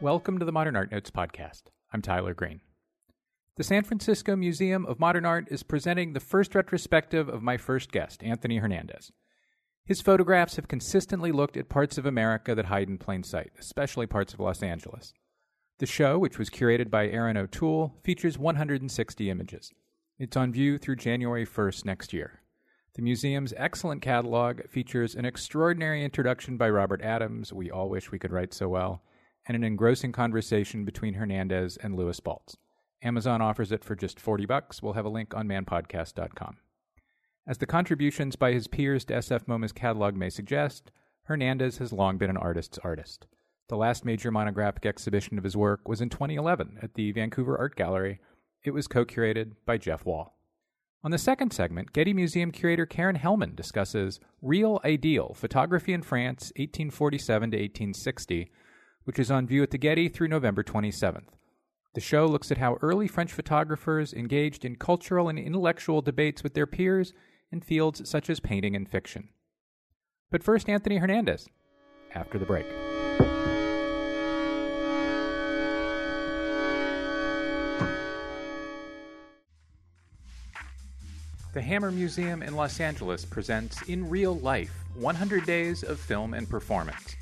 Welcome to the Modern Art Notes podcast. I'm Tyler Green. The San Francisco Museum of Modern Art is presenting the first retrospective of my first guest, Anthony Hernandez. His photographs have consistently looked at parts of America that hide in plain sight, especially parts of Los Angeles. The show, which was curated by Erin O'Toole, features 160 images. It's on view through January 1st next year. The museum's excellent catalog features an extraordinary introduction by Robert Adams, we all wish we could write so well, and an engrossing conversation between Hernandez and Lewis Baltz. Amazon offers it for just 40 bucks. We'll have a link on manpodcast.com. As the contributions by his peers to SF MoMA's catalog may suggest, Hernandez has long been an artist's artist. The last major monographic exhibition of his work was in 2011 at the Vancouver Art Gallery. It was co curated by Jeff Wall. On the second segment, Getty Museum curator Karen Hellman discusses Real Ideal Photography in France, 1847 to 1860, which is on view at the Getty through November 27th. The show looks at how early French photographers engaged in cultural and intellectual debates with their peers in fields such as painting and fiction. But first, Anthony Hernandez, after the break. The Hammer Museum in Los Angeles presents In Real Life 100 Days of Film and Performance.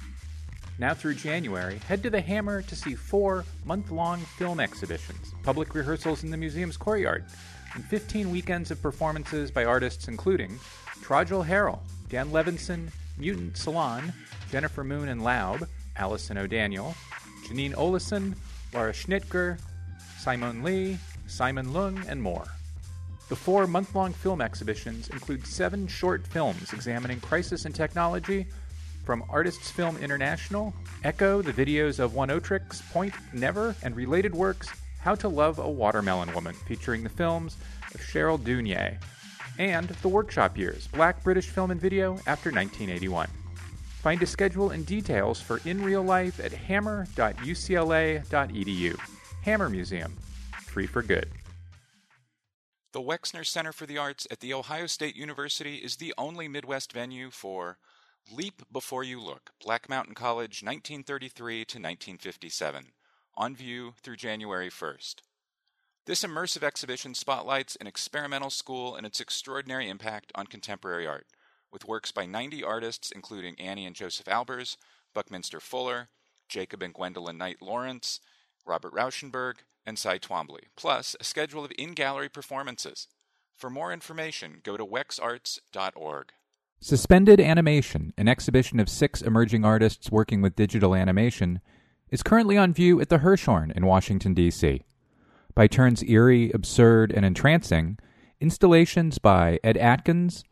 Now through January, head to the Hammer to see four month long film exhibitions, public rehearsals in the museum's courtyard, and 15 weekends of performances by artists including Trajal Harrell, Dan Levinson, Mutant Salon, Jennifer Moon and Laub, Allison O'Daniel, Jeanine Oleson, Laura Schnitger, Simon Lee, Simon Leung, and more. The four month long film exhibitions include seven short films examining crisis and technology from Artists Film International, Echo, the videos of Oneohtrix, Point Never, and related works, How to Love a Watermelon Woman, featuring the films of Cheryl Dunye, and The Workshop Years, Black British Film and Video after 1981. Find a schedule and details for In Real Life at hammer.ucla.edu. Hammer Museum, free for good. The Wexner Center for the Arts at The Ohio State University is the only Midwest venue for Leap Before You Look, Black Mountain College, 1933 to 1957, on view through January 1st. This immersive exhibition spotlights an experimental school and its extraordinary impact on contemporary art, with works by 90 artists including Anni and Joseph Albers, Buckminster Fuller, Jacob and Gwendolyn Knight Lawrence, Robert Rauschenberg, and Cy Twombly, plus a schedule of in gallery performances. For more information, go to wexarts.org. Suspended Animation, an exhibition of six emerging artists working with digital animation, is currently on view at the Hirshhorn in Washington, D.C. By turns eerie, absurd, and entrancing, installations by Ed Atkins,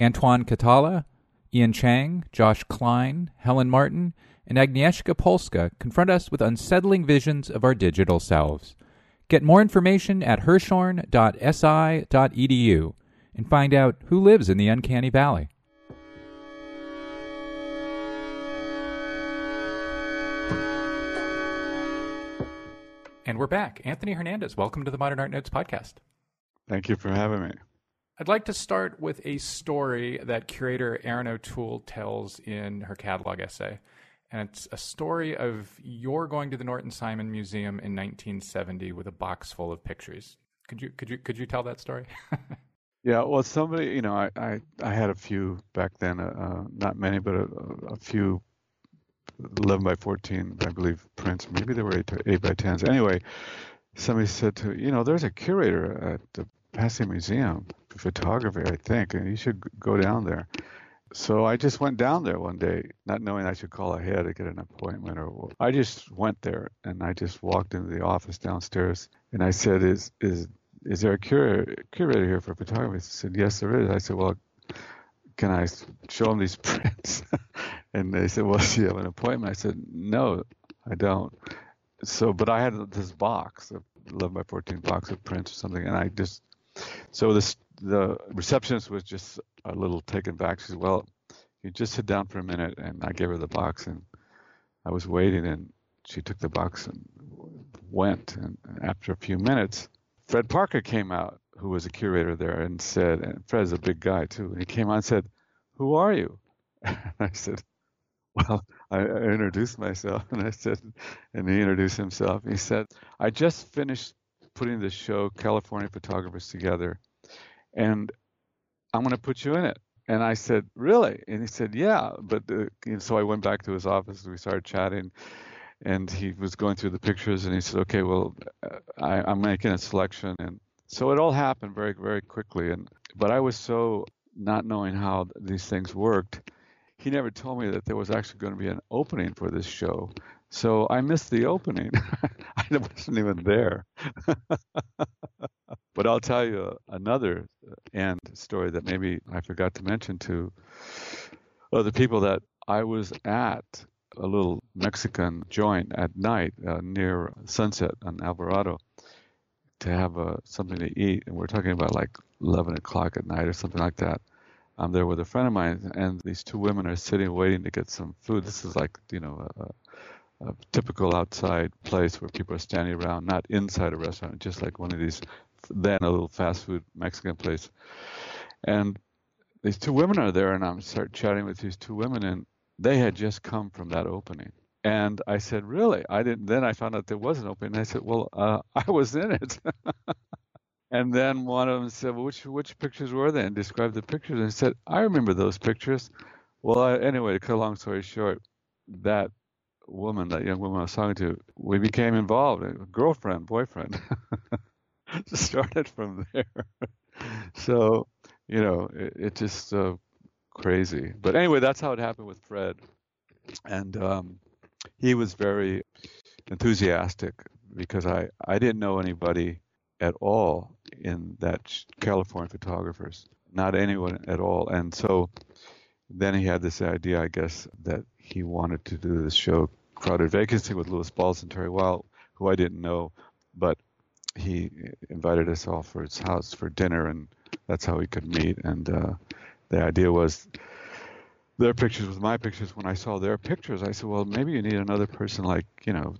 Antoine Catala, Ian Cheng, Josh Kline, Helen Marten, and Agnieszka Polska confront us with unsettling visions of our digital selves. Get more information at hirshhorn.si.edu and find out who lives in the uncanny valley. And we're back. Anthony Hernandez, welcome to the Modern Art Notes podcast. Thank you for having me. I'd like to start with a story that curator Erin O'Toole tells in her catalog essay. And it's a story of your going to the Norton Simon Museum in 1970 with a box full of pictures. Could you could you could you tell that story? yeah, well, somebody, you know, I I, I had a few back then, uh, uh not many, but a, a few 11 by 14, I believe, prints. Maybe they were 8, 8 by 10s. Anyway, somebody said to you know, there's a curator at the Pasadena Museum photography, I think, and you should go down there. So I just went down there one day, not knowing I should call ahead to get an appointment, or I just went there and I just walked into the office downstairs and I said, "Is is is there a curator, curator here for photography?" He said, "Yes, there is." I said, "Well, can I show him these prints?" And they said, "Well, do you have an appointment?" I said, "No, I don't." So, but I had this box, a 11 by 14 box of prints or something, and I just so this the receptionist was just a little taken back. She said, "Well, you just sit down for a minute," and I gave her the box, and I was waiting, and she took the box and went. And after a few minutes, Fred Parker came out, who was a curator there, and said, and Fred's a big guy too, and he came out and said, "Who are you?" And I said, Well, I, introduced myself and I said, and he introduced himself. He said, I just finished putting the show California Photographers together, and I'm going to put you in it. And I said, really? And he said, yeah. But uh, so I went back to his office and we started chatting. And he was going through the pictures and he said, okay, well, uh, I, I'm making a selection. And so it all happened very, very quickly. And but I was so not knowing how these things worked. He never told me that there was actually going to be an opening for this show. So I missed the opening. I wasn't even there. but I'll tell you another end story that maybe I forgot to mention to other people that I was at a little Mexican joint at night uh, near Sunset on Alvarado to have uh, something to eat, and we're talking about like 11 o'clock at night or something like that. I'm there with a friend of mine, and these two women are sitting waiting to get some food. This is like you know a, a typical outside place where people are standing around, not inside a restaurant, just like one of these then a little fast food Mexican place. And these two women are there, and I'm start chatting with these two women, and they had just come from that opening. And I said, "Really?" I didn't. Then I found out there was an opening. I said, "Well, uh, I was in it." and then one of them said, well, "Which which pictures were they?" and described the pictures. And said, "I remember those pictures." Well, I, anyway, to cut a long story short, that woman, that young woman I was talking to, we became involved, girlfriend, boyfriend. started from there. so, you know, it, it just uh, crazy. But anyway, that's how it happened with Fred, and um, he was very enthusiastic because I I didn't know anybody at all in that California photographers, not anyone at all, and so then he had this idea, I guess, that he wanted to do this show, Crowded Vacancy, with Lewis Baltz and Terry Wild, who I didn't know, but he invited us all for his house for dinner, and that's how we could meet. And uh, the idea was their pictures with my pictures. When I saw their pictures, I said, well, maybe you need another person like you know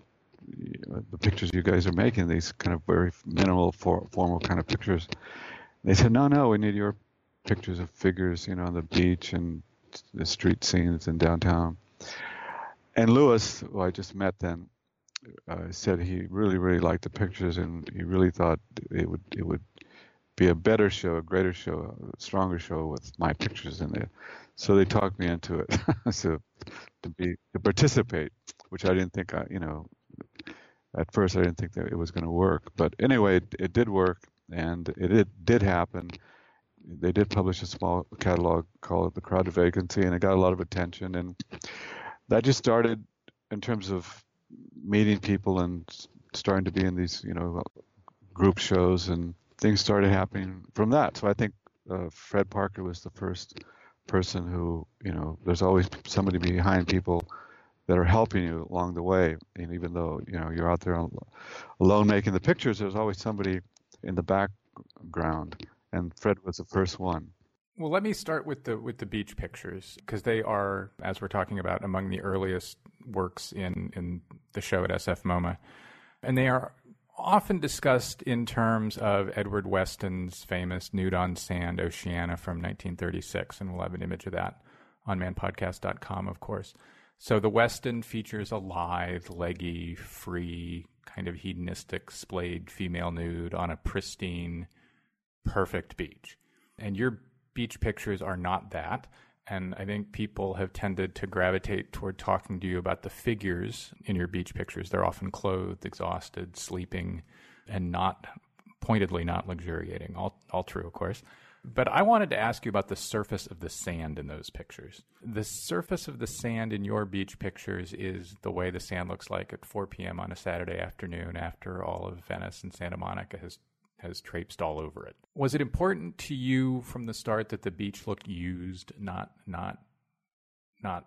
the pictures you guys are making, these kind of very minimal, for, formal kind of pictures. They said, no, no, we need your pictures of figures, you know, on the beach and the street scenes in downtown. And Lewis, who I just met then, uh, said he really, really liked the pictures, and he really thought it would it would be a better show, a greater show, a stronger show with my pictures in there. So they talked me into it, so to be to participate, which I didn't think I, you know, at first I didn't think that it was going to work, but anyway, it, it did work, and it, it did happen. They did publish a small catalog called "The Crowded Vacancy," and it got a lot of attention, and that just started in terms of meeting people and starting to be in these, you know, group shows and things started happening from that. So I think uh, Fred Parker was the first person who, you know, there's always somebody behind people that are helping you along the way. And even though, you know, you're out there alone making the pictures, there's always somebody in the background. And Fred was the first one. Well, let me start with the with the beach pictures because they are, as we're talking about, among the earliest works in in the show at SF MoMA, and they are often discussed in terms of Edward Weston's famous Nude on Sand Oceano from 1936, and we'll have an image of that on manpodcast.com, of course. So the Weston features a lithe, leggy, free, kind of hedonistic, splayed female nude on a pristine, perfect beach. And your beach pictures are not that. And I think people have tended to gravitate toward talking to you about the figures in your beach pictures. They're often clothed, exhausted, sleeping, and not pointedly not luxuriating. All, all true, of course. But I wanted to ask you about the surface of the sand in those pictures. The surface of the sand in your beach pictures is the way the sand looks like at 4 p.m. on a Saturday afternoon after all of Venice and Santa Monica has has traipsed all over it. Was it important to you from the start that the beach looked used, not not not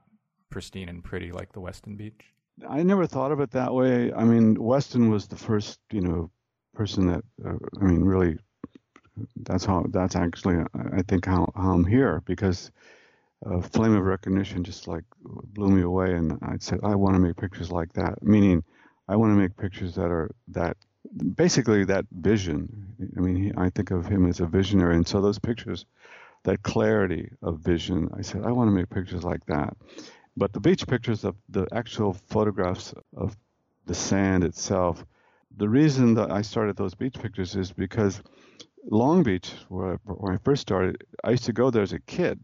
pristine and pretty like the Weston Beach? I never thought of it that way. I mean, Weston was the first, you know, person that uh, I mean, really. That's how. That's actually, I think, how, how I'm here because a flame of recognition just like blew me away, and I said, I want to make pictures like that. Meaning, I want to make pictures that are that basically that vision. I mean, he, I think of him as a visionary, and so those pictures, that clarity of vision. I said, I want to make pictures like that. But the beach pictures of the actual photographs of the sand itself, the reason that I started those beach pictures is because Long Beach, where I, when I first started, I used to go there as a kid.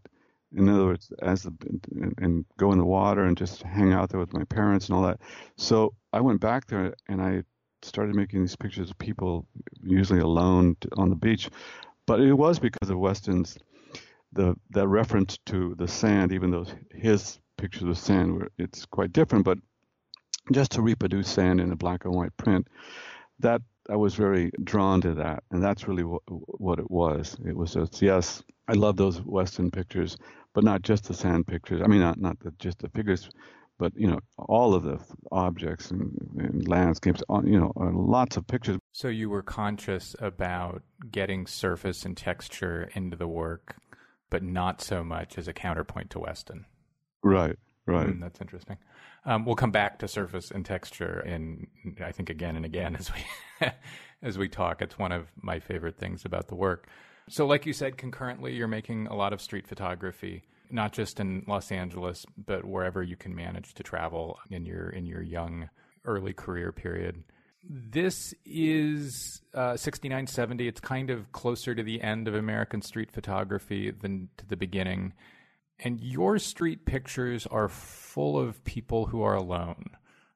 In other words, as the, and, and go in the water and just hang out there with my parents and all that. So I went back there and I started making these pictures of people usually alone on the beach. But it was because of Weston's the that reference to the sand, even though his pictures of sand were it's quite different, but just to reproduce sand in a black and white print, that I was very drawn to that, and that's really what, what it was. It was just yes, I love those Weston pictures, but not just the sand pictures. I mean, not not the, just the figures, but you know all of the objects and, and landscapes. Uh, you know, uh, lots of pictures. So you were conscious about getting surface and texture into the work, but not so much as a counterpoint to Weston. Right. Right. Mm, that's interesting. Um, we'll come back to surface and texture, and I think again and again as we as we talk. It's one of my favorite things about the work. So, like you said, concurrently, you're making a lot of street photography, not just in Los Angeles, but wherever you can manage to travel in your in your young early career period. This is uh, 69, 70. It's kind of closer to the end of American street photography than to the beginning and your street pictures are full of people who are alone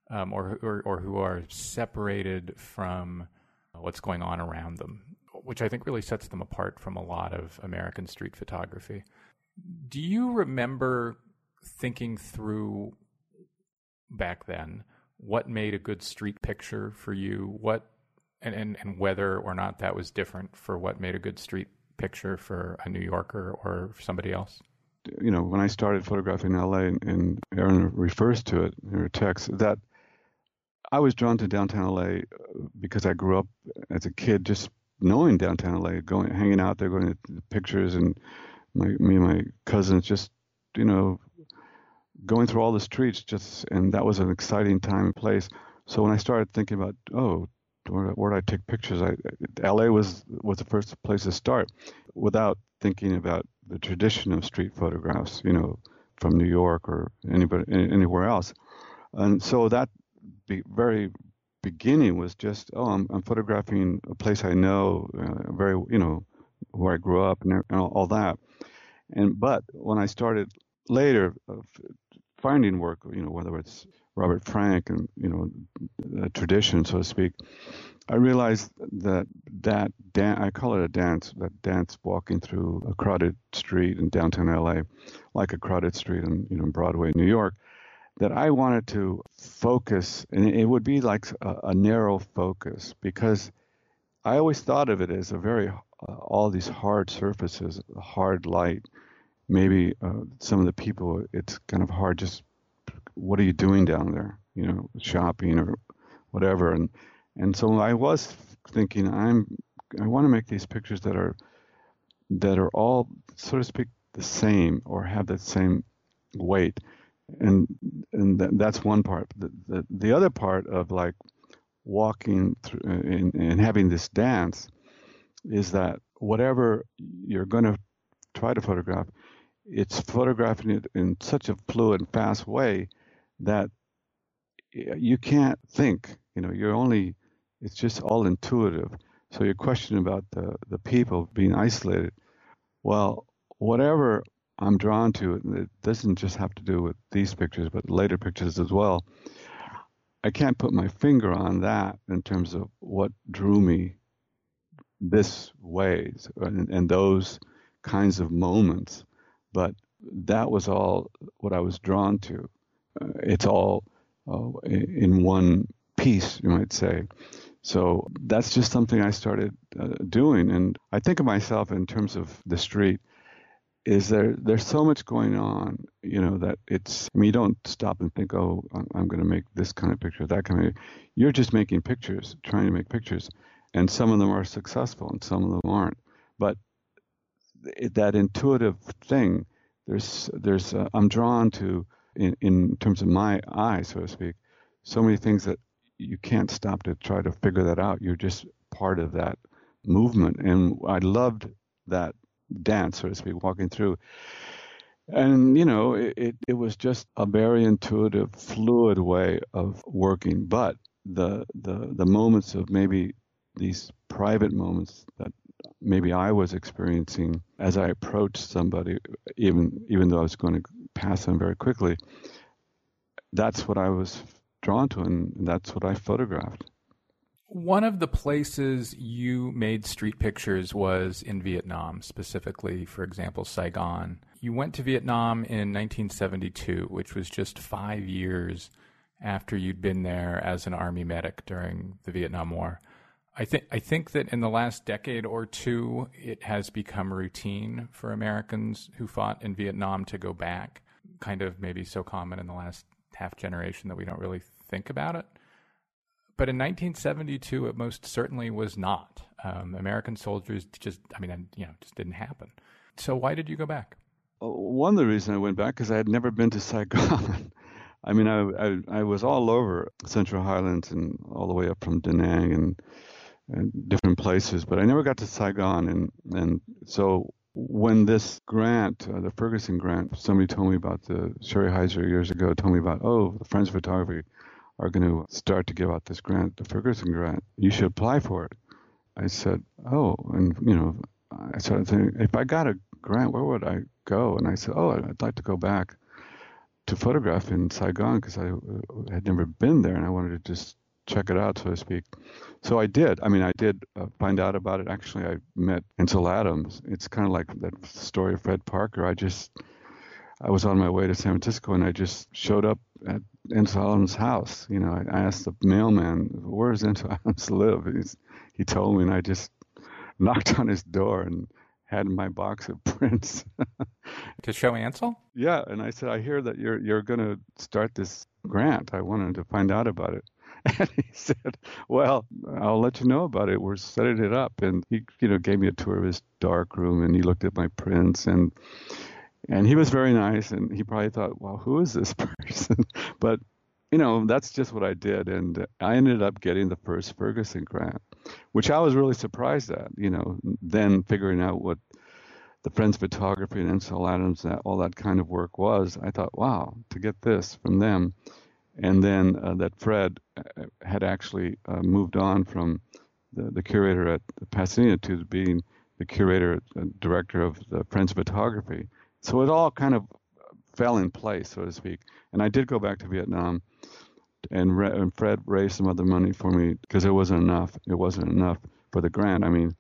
um, or, or, or who are separated from what's going on around them, which I think really sets them apart from a lot of American street photography. Do you remember thinking through back then what made a good street picture for you? What and, and, and whether or not that was different for what made a good street picture for a New Yorker or somebody else? You know, when I started photographing LA, and, Erin refers to it in her text, that I was drawn to downtown LA uh, because I grew up as a kid just knowing downtown LA, going, hanging out there, going to pictures, and my, me and my cousins just, you know, going through all the streets. Just, and that was an exciting time and place. So when I started thinking about, oh, where, where did I take pictures? I, LA was was the first place to start, without thinking about the tradition of street photographs, you know, from New York or anybody anywhere else. And so that be, very beginning was just, oh, I'm, I'm photographing a place I know, uh, very, you know, where I grew up and, and all, that. And but when I started later finding work, you know, whether it's Robert Frank and you know, tradition, so to speak, I realized that that dan- I call it a dance, that dance walking through a crowded street in downtown LA, like a crowded street in you know Broadway, New York, that I wanted to focus, and it would be like a, a narrow focus because I always thought of it as a very uh, all these hard surfaces, hard light. Maybe uh, some of the people, it's kind of hard. Just what are you doing down there? You know, shopping or whatever, and and so I was thinking, I'm I want to make these pictures that are that are all, so to speak, the same or have that same weight, and and th- that's one part. The, the the other part of like walking through uh, and, and having this dance is that whatever you're going to try to photograph, it's photographing it in such a fluid fast way that you can't think. You know, you're only it's just all intuitive. So your question about the, the people being isolated, well, whatever I'm drawn to, it doesn't just have to do with these pictures, but later pictures as well. I can't put my finger on that in terms of what drew me this way and, and those kinds of moments, but that was all what I was drawn to. Uh, it's all uh, in one piece, you might say. So that's just something I started uh, doing. And I think of myself in terms of the street. Is there? There's so much going on, you know, that it's. I mean, you don't stop and think, oh, I'm, going to make this kind of picture, that kind of. You're just making pictures, trying to make pictures, and some of them are successful and some of them aren't. But that intuitive thing, there's, there's. Uh, I'm drawn to, in, in terms of my eye, so to speak, so many things that you can't stop to try to figure that out. You're just part of that movement. And I loved that dance, so to speak, walking through. And you know, it, it, it was just a very intuitive, fluid way of working. But the the the moments of maybe these private moments that maybe I was experiencing as I approached somebody, even even though I was going to pass them very quickly. That's what I was drawn to, and that's what I photographed. One of the places you made street pictures was in Vietnam, specifically, for example, Saigon. You went to Vietnam in 1972, which was just five years after you'd been there as an army medic during the Vietnam War. I think I think that in the last decade or two, it has become routine for Americans who fought in Vietnam to go back. Kind of maybe so common in the last half generation that we don't really think about it. But in 1972, it most certainly was not. Um, American soldiers just, I mean, you know, just didn't happen. So why did you go back? One of the reasons I went back is I had never been to Saigon. I mean, I, I, I was all over Central Highlands and all the way up from Da Nang and and different places, but I never got to Saigon. And, and so when this grant, uh, the Ferguson grant, somebody told me about the Sherry Heiser years ago, told me about, oh, the Friends of Photography are going to start to give out this grant, the Ferguson grant. You should apply for it. I said, oh, and you know, I started thinking, if I got a grant, where would I go? And I said, oh, I'd like to go back to photograph in Saigon because I uh, had never been there and I wanted to just check it out, so to speak. So I did. I mean, I did uh, find out about it. Actually, I met Ansel Adams. It's kind of like that story of Fred Parker. I just, I was on my way to San Francisco and I just showed up at Ansel Adams' house. You know, I, asked the mailman, "Where does Ansel Adams live?" He's, he told me, and I just knocked on his door and had in my box of prints. to show Ansel? Yeah, and I said, I hear that you're you're going to start this grant. I wanted to find out about it. And he said, "Well, I'll let you know about it. We're setting it up." And he, you know, gave me a tour of his dark room, and he looked at my prints, and and he was very nice. And he probably thought, "Well, who is this person?" but you know, that's just what I did, and I ended up getting the first Ferguson grant, which I was really surprised at. You know, then figuring out what the Friends Photography and Ansel Adams, that all that kind of work was, I thought, wow, to get this from them and then uh, that Fred uh, had actually uh, moved on from the, the, curator at Pasadena to being the curator, uh, director of the Friends Photography. So it all kind of fell in place, so to speak. And I did go back to Vietnam, and, Re- and Fred raised some other money for me because it wasn't enough. It wasn't enough for the grant. I mean,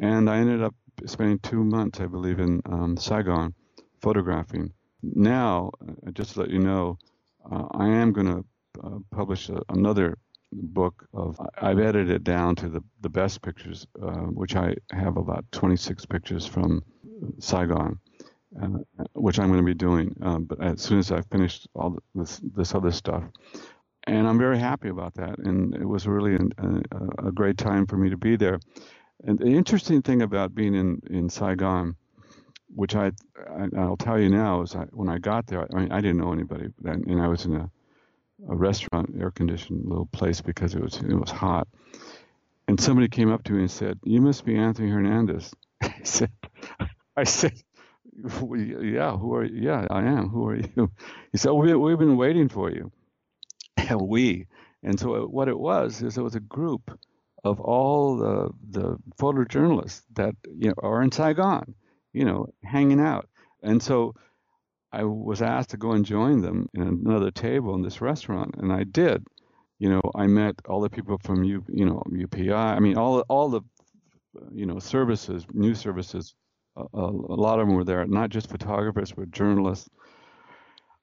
and I ended up spending two months, I believe, in um, Saigon photographing. Now, uh, just to let you know, uh, I am going to uh, publish a, another book of I've edited it down to the the best pictures, uh, which I have about 26 pictures from Saigon, uh, which I'm going to be doing. Um, but as soon as I finished all this this other stuff, and I'm very happy about that. And it was really an, a, a great time for me to be there. And the interesting thing about being in in Saigon which I, I will tell you now is I, when I got there, I mean I didn't know anybody, and, I was in a, a restaurant, air conditioned little place because it was it was hot, and somebody came up to me and said, "You must be Anthony Hernandez." I said, "I said." Yeah, who are you? Yeah, I am. Who are you? He said, oh, we, We've been waiting for you. we. And so what it was is it was a group of all the the photojournalists that you know are in Saigon you know, hanging out. And so I was asked to go and join them in another table in this restaurant, and I did. You know, I met all the people from U, you know, UPI. I mean, all all the, you know, services, news services. A, a lot of them were there, not just photographers, but journalists.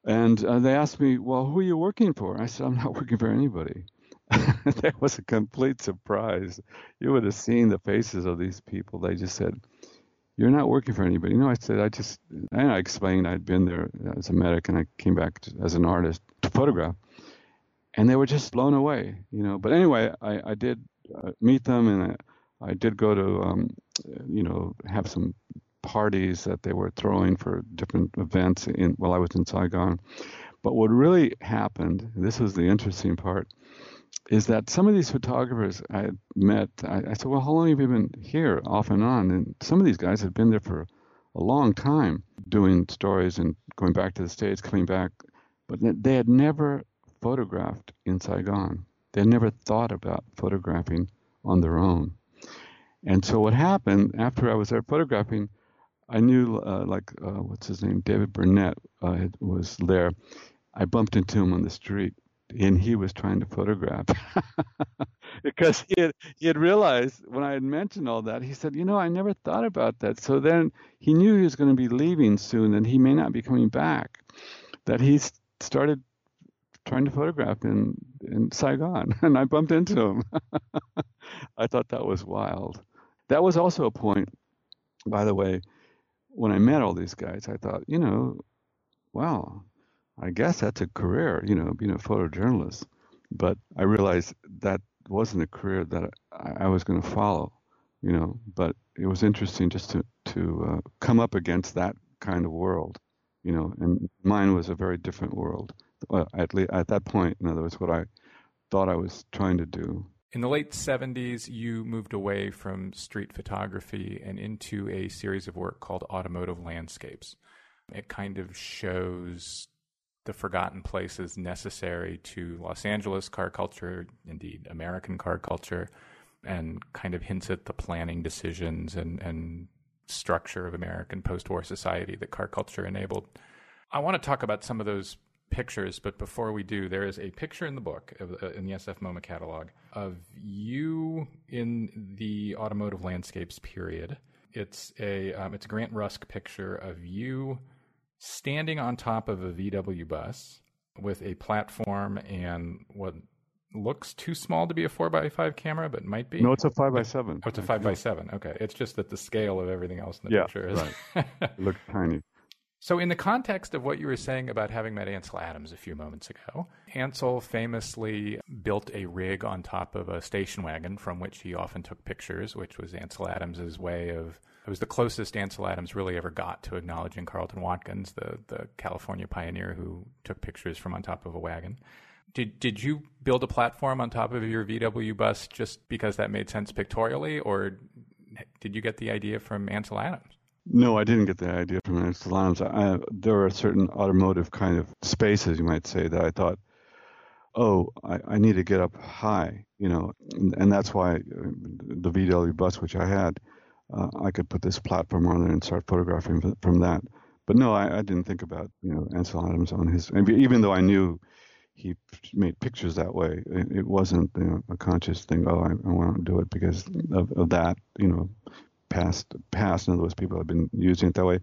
And uh, they asked me, "Well, who are you working for?" I said, "I'm not working for anybody." that was a complete surprise. You would have seen the faces of these people. They just said, you're not working for anybody. You know, I said, I just, and I explained I'd been there as a medic and I came back to, as an artist to photograph. And they were just blown away, you know. But anyway, I, I did uh, meet them and I, I did go to, um, you know, have some parties that they were throwing for different events in, while I was in Saigon. But what really happened, this was the interesting part, is that some of these photographers I met, I, I, said, well, how long have you been here off and on? And some of these guys had been there for a long time. doing stories and going back to the States, coming back, but they had never photographed in Saigon. They had never thought about photographing on their own. And so what happened after I was there photographing, I knew uh, like uh, what's his name, David Burnett uh, was there. I bumped into him on the street, and he was trying to photograph because he had he had realized when I had mentioned all that. He said, "You know, I never thought about that." So then he knew he was going to be leaving soon, and he may not be coming back. That he started trying to photograph in in Saigon, and I bumped into him. I thought that was wild. That was also a point, by the way, when I met all these guys. I thought, you know, wow, I guess that's a career, you know, being a photojournalist. But I realized that wasn't a career that I, I was going to follow, you know. But it was interesting just to to uh, come up against that kind of world, you know. And mine was a very different world. Well, at least at that point, in other words, what I thought I was trying to do. In the late 70s, you moved away from street photography and into a series of work called Automotive Landscapes. It kind of shows the forgotten places necessary to Los Angeles car culture, indeed American car culture, and kind of hints at the planning decisions and, and structure of American post war society that car culture enabled. I want to talk about some of those pictures, but before we do, there is a picture in the book, uh, in the SF MoMA catalog, of you in the automotive landscapes period. It's a um, it's a Grant Rusk picture of you standing on top of a VW bus with a platform and what looks too small to be a four by five camera, but might be. No, it's a five by seven. Oh, it's a five by seven. Okay, it's just that the scale of everything else in the yeah, picture is. right. it looks tiny. So, in the context of what you were saying about having met Ansel Adams a few moments ago, Ansel famously built a rig on top of a station wagon from which he often took pictures, which was Ansel Adams's way of it was the closest Ansel Adams really ever got to acknowledging Carleton Watkins, the the California pioneer who took pictures from on top of a wagon. Did did you build a platform on top of your VW bus just because that made sense pictorially, or did you get the idea from Ansel Adams? No, I didn't get the idea from Ansel Adams. I, there are certain automotive kind of spaces, you might say, that I thought, oh, I, I need to get up high, you know, and, and that's why uh, the VW bus, which I had, uh, I could put this platform on there and start photographing from that. But no, I, I didn't think about you know Ansel Adams on his. Even though I knew he made pictures that way, it, it wasn't you know, a conscious thing. Oh, I, I want to do it because of, of that. You know, past past. In other words, people have been using it that way.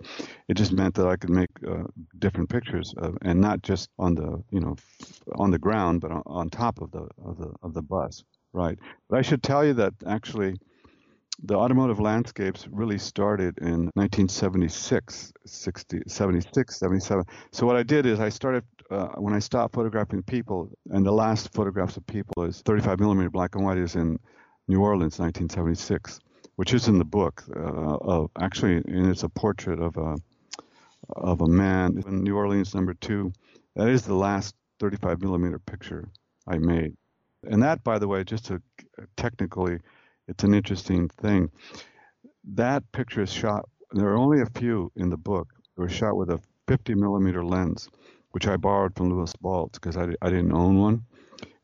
It just meant that I could make uh, different pictures, of, and not just on the you know on the ground, but on, on top of the of the of the bus. Right. But I should tell you that actually the automotive landscapes really started in 1976, 60, 76, 77. So what I did is I started uh, when I stopped photographing people, and the last photographs of people is 35 millimeter black and white is in New Orleans, 1976, which is in the book. Uh, of, actually, and it's a portrait of a of a man in New Orleans, number two. That is the last 35 millimeter picture I made, and that, by the way, just to technically it's an interesting thing. That picture is shot. There are only a few in the book. They were shot with a 50 millimeter lens, which I borrowed from Lewis Baltz because I, I didn't own one,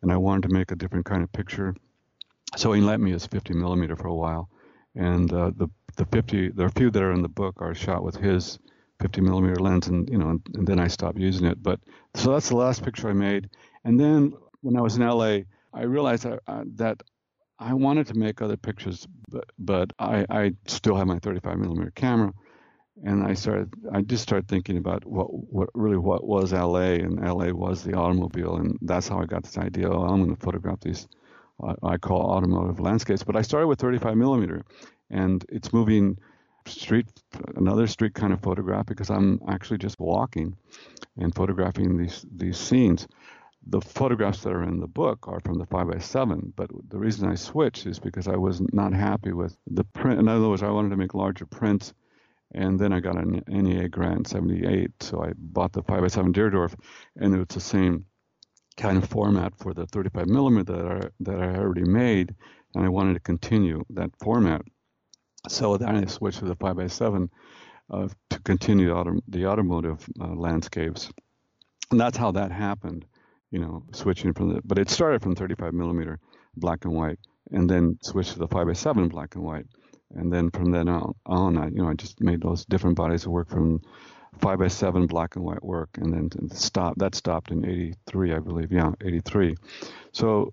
and I wanted to make a different kind of picture. So he lent me his 50 millimeter for a while, and uh, the the 50 there are a few that are in the book are shot with his 50 millimeter lens, and you know, and, and then I stopped using it. But so that's the last picture I made, and then when I was in LA, I realized uh, that I wanted to make other pictures, but but I, I still have my 35 millimeter camera, and I started I just started thinking about what what really what was LA, and LA was the automobile, and that's how I got this idea. Oh, I'm going to photograph these I call automotive landscapes. But I started with 35 millimeter, and it's moving street another street kind of photograph because I'm actually just walking and photographing these these scenes the photographs that are in the book are from the 5 by 7 but the reason I switched is because I was not happy with the print. In other words, I wanted to make larger prints, and then I got an NEA grant 78, so I bought the 5 by 7 Deardorff, and it's the same kind of format for the 35 millimeter that I, that I already made, and I wanted to continue that format. So then I switched to the 5 by 7 uh, to continue the, auto, the automotive uh, landscapes. And that's how that happened, you know, switching from the, but it started from 35 millimeter black and white and then switched to the 5 by 7 black and white. And then from then on, on I, you know, I just made those different bodies of work from 5 by 7 black and white work and then stop that stopped in 83 i believe yeah 83 so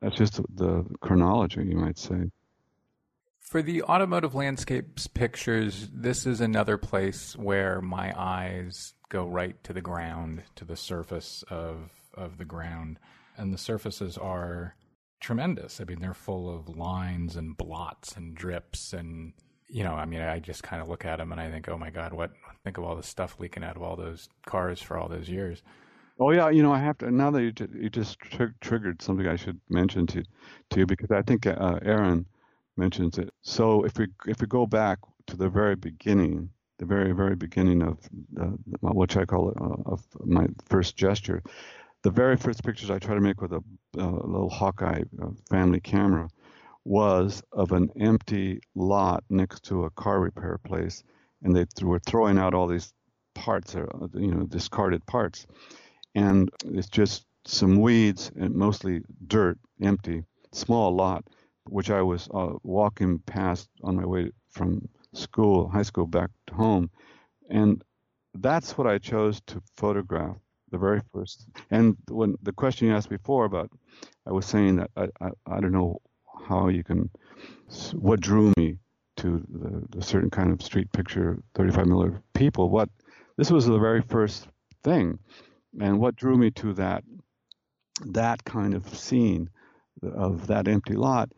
that's just the chronology you might say. For the automotive landscapes pictures this is another place where my eyes go right to the ground to the surface of of the ground. And the surfaces are tremendous. I mean they're full of lines and blots and drips and you know, I mean, I just kind of look at them and I think, oh my God, what? Think of all the stuff leaking out of all those cars for all those years. Oh yeah, you know, I have to. Now that you just, you just tr- triggered something, I should mention to to you because I think uh, Erin mentions it. So if we if we go back to the very beginning, the very very beginning of uh, what I call it, uh, of my first gesture, the very first pictures I try to make with a, a little Hawkeye uh, family camera was of an empty lot next to a car repair place, and they th- were throwing out all these parts, or, uh, you know, discarded parts, and it's just some weeds and mostly dirt, empty, small lot, which I was uh, walking past on my way from school, high school, back to home, and that's what I chose to photograph the very first. And when the question you asked before about, I was saying that I, I, I don't know how you can, what drew me to the, the certain kind of street picture, 35 millimeter people. What this was the very first thing, and what drew me to that that kind of scene of that empty lot.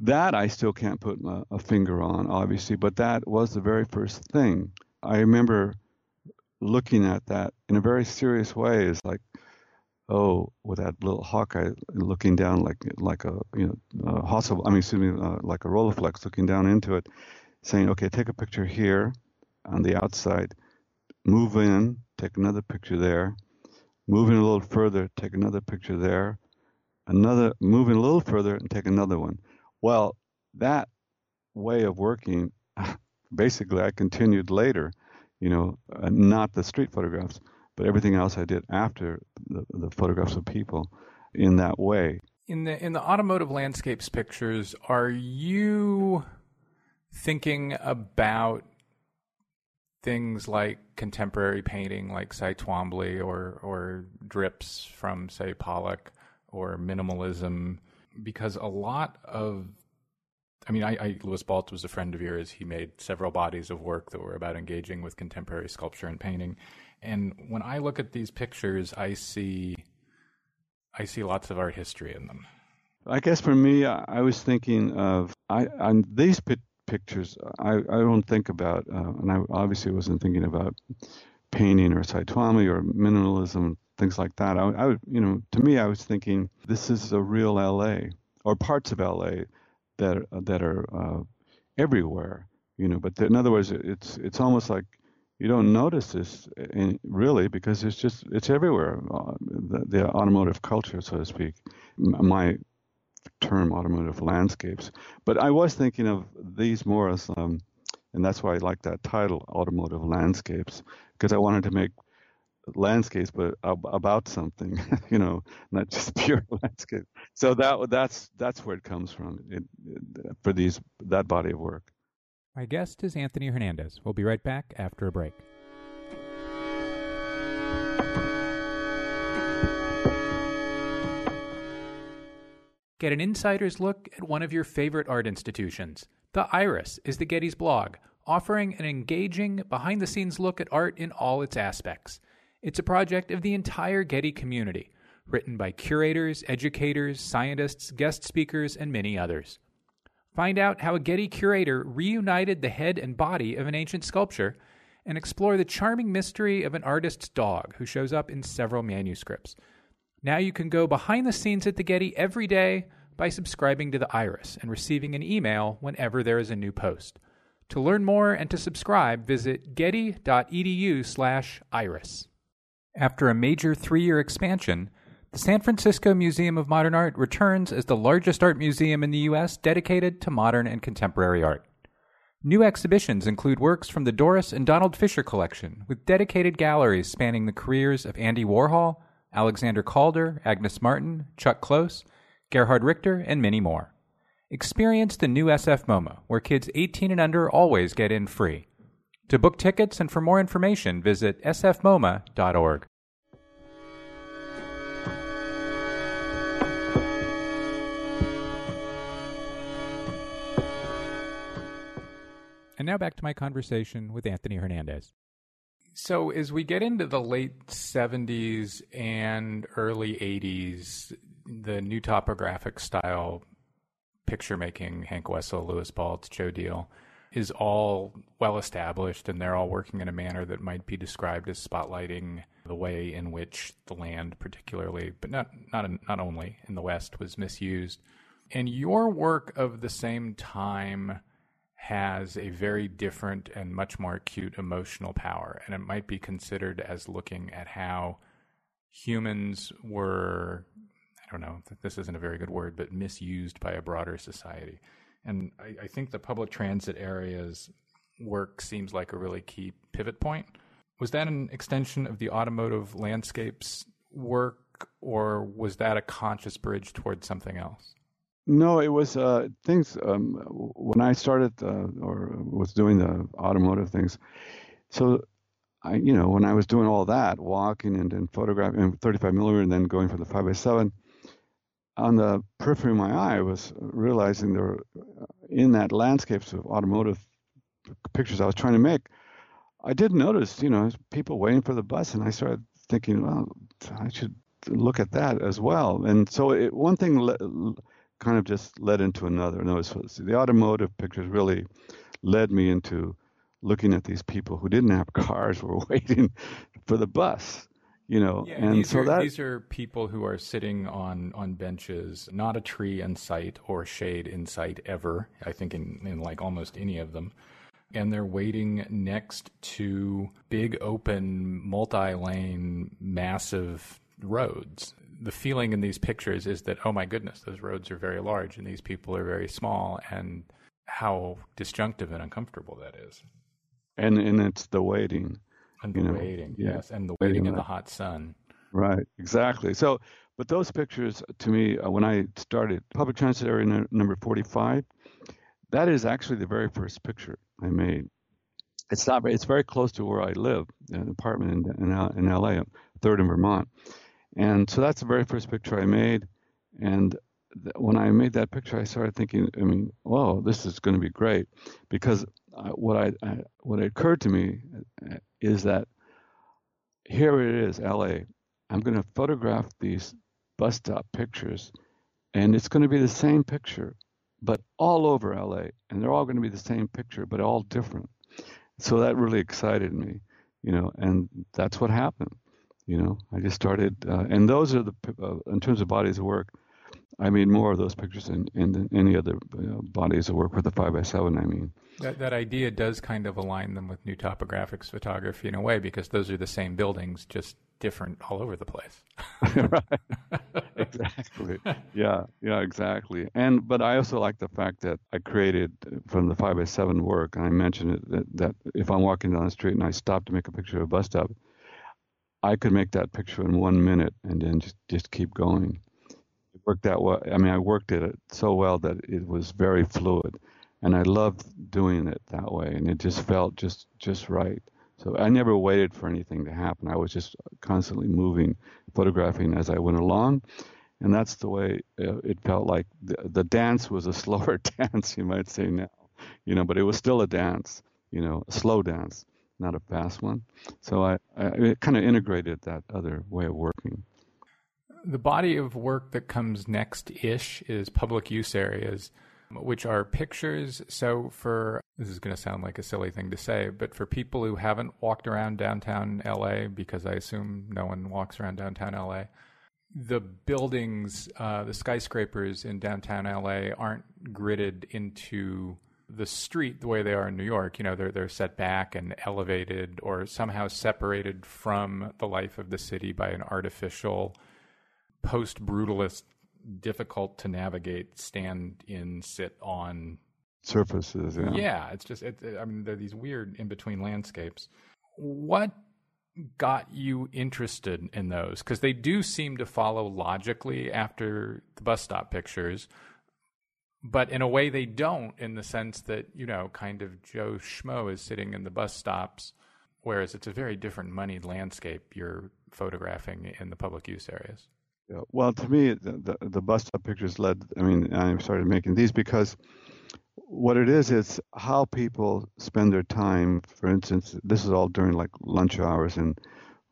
That I still can't put a, a finger on, obviously, but that was the very first thing. I remember looking at that in a very serious way. Is like, oh, with that little Hawkeye looking down like like a you know hostile, I mean, excuse me, uh, like a Rolleiflex looking down into it, saying, okay, take a picture here on the outside, move in, take another picture there, move in a little further, take another picture there, another move in a little further and take another one. Well, that way of working, basically, I continued later, you know, uh, not the street photographs but everything else I did after the, the photographs of people in that way. In the in the automotive landscapes pictures, are you thinking about things like contemporary painting, like Cy Twombly, or or drips from say Pollock, or minimalism? Because a lot of I mean, I, I, Lewis Baltz was a friend of yours. He made several bodies of work that were about engaging with contemporary sculpture and painting. And when I look at these pictures, I see I see lots of art history in them. I guess for me, I was thinking of I on these pictures. I, I don't think about, uh, and I obviously wasn't thinking about painting or Twombly or minimalism, things like that. I, I, you know, to me, I was thinking this is a real LA or parts of LA that that are uh, everywhere. You know, but in other words, it's it's almost like you don't notice this in, really because it's just it's everywhere uh, the, the, automotive culture so to speak my term automotive landscapes. But i was thinking of these more as um, and that's why i like that title automotive landscapes because i wanted to make landscapes but about something you know not just pure landscape. So that that's that's where it comes from it, it, for these that body of work my guest is Anthony Hernandez. We'll be right back after a break. Get an insider's look at one of your favorite art institutions. The Iris is the Getty's blog, offering an engaging, behind the scenes look at art in all its aspects. It's a project of the entire Getty community, written by curators, educators, scientists, guest speakers, and many others. Find out how a Getty curator reunited the head and body of an ancient sculpture, and explore the charming mystery of an artist's dog who shows up in several manuscripts. Now you can go behind the scenes at the Getty every day by subscribing to the Iris and receiving an email whenever there is a new post. To learn more and to subscribe, visit getty.edu/iris. After a major 3-year expansion, the San Francisco Museum of Modern Art returns as the largest art museum in the U.S. dedicated to modern and contemporary art. New exhibitions include works from the Doris and Donald Fisher collection, with dedicated galleries spanning the careers of Andy Warhol, Alexander Calder, Agnes Martin, Chuck Close, Gerhard Richter, and many more. Experience the new SF MoMA, where kids 18 and under always get in free. To book tickets and for more information, visit sfmoma.org. And now back to my conversation with Anthony Hernandez. So, as we get into the late 70s and early 80s, the new topographic style picture making, Hank Wessel, Lewis Baltz, Joe Deal, is all well established and they're all working in a manner that might be described as spotlighting the way in which the land, particularly, but not, not, not only in the West, was misused. And your work of the same time has a very different and much more acute emotional power. And it might be considered as looking at how humans were, I don't know, this isn't a very good word, but misused by a broader society. And I, I think the public transit area's work seems like a really key pivot point. Was that an extension of the automotive landscapes work, or was that a conscious bridge towards something else? No, it was uh, things um, when I started uh, or was doing the automotive things. So, I you know when I was doing all that, walking and then photographing in 35 millimeter, and then going for the 5 by 7 on the periphery of my eye, I was realizing there uh, in that landscapes of automotive pictures I was trying to make. I did notice, you know, people waiting for the bus, and I started thinking, well, I should look at that as well. And so it, one thing kind of just led into another. No, the automotive pictures really led me into looking at these people who didn't have cars were waiting for the bus you know yeah, and these so are, that these are people who are sitting on on benches not a tree in sight or shade in sight ever i think in, in like almost any of them and they're waiting next to big open multi-lane massive roads the feeling in these pictures is that oh my goodness those roads are very large and these people are very small and how disjunctive and uncomfortable that is. And and it's the waiting and the know, waiting yeah. yes and the waiting in the hot sun. Right exactly. So but those pictures to me uh, when i started public transit area n- number 45 that is actually the very first picture i made. It's not it's very close to where i live an apartment in in, in la third in vermont and so that's the very first picture I made. And th- when I made that picture, I started thinking, I mean, whoa, this is going to be great, because uh, what I, I what occurred to me uh, is that here it is, L.A. I'm going to photograph these bus stop pictures, and it's going to be the same picture, but all over LA, and they're all going to be the same picture, but all different. So that really excited me, you know, and that's what happened. You know, I just started, uh, and those are the uh, in terms of bodies of work. I made more of those pictures than, in any other uh, bodies of work with the five by seven. I mean, that that idea does kind of align them with new topographics photography in a way because those are the same buildings, just different all over the place. right. exactly. Yeah. Yeah. Exactly. And but I also like the fact that I created from the five by seven work, and I mentioned it that, that if I'm walking down the street and I stop to make a picture of a bus stop, I could make that picture in one minute and then just, just keep going. It worked that well. I mean, I worked at it so well that it was very fluid, and I loved doing it that way, and it just felt just just right. So I never waited for anything to happen. I was just constantly moving, photographing as I went along, and that's the way uh, it felt like. The, the dance was a slower dance, you might say now, you know, but it was still a dance, you know, a slow dance not a fast one. So I, I kind of integrated that other way of working. The body of work that comes next ish is public use areas, which are pictures. So, for this is going to sound like a silly thing to say, but for people who haven't walked around downtown LA, because I assume no one walks around downtown LA, the buildings, uh, the skyscrapers in downtown LA aren't gridded into the street the way they are in New York. You know, they're they're set back and elevated or somehow separated from the life of the city by an artificial post brutalist difficult to navigate stand in sit on surfaces. Yeah, yeah it's just, it, I mean, there are these weird in between landscapes. What got you interested in those? Because they do seem to follow logically after the bus stop pictures, but in a way they don't, in the sense that, you know, kind of Joe Schmo is sitting in the bus stops, whereas it's a very different moneyed landscape you're photographing in the public use areas. Yeah. Well, to me, the, the, the bus stop pictures led. I mean, I started making these because what it is, it's how people spend their time. For instance, this is all during like lunch hours, and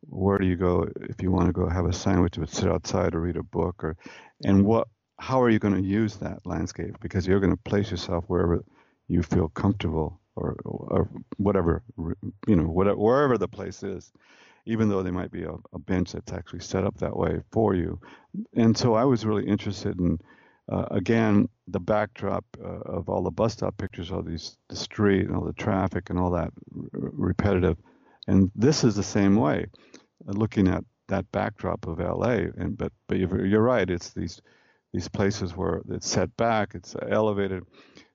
where do you go if you want to go have a sandwich or sit outside or read a book, or and what? How are you going to use that landscape? Because you're going to place yourself wherever you feel comfortable, or, or whatever you know, whatever, wherever the place is even though there might be a, a, bench that's actually set up that way for you. And so I was really interested in, uh, again, the backdrop uh, of all the bus stop pictures, all these the street and all the traffic and all that r- repetitive. And this is the same way, uh, looking at that backdrop of LA. And but but you're, you're right, it's these these places where it's set back, it's elevated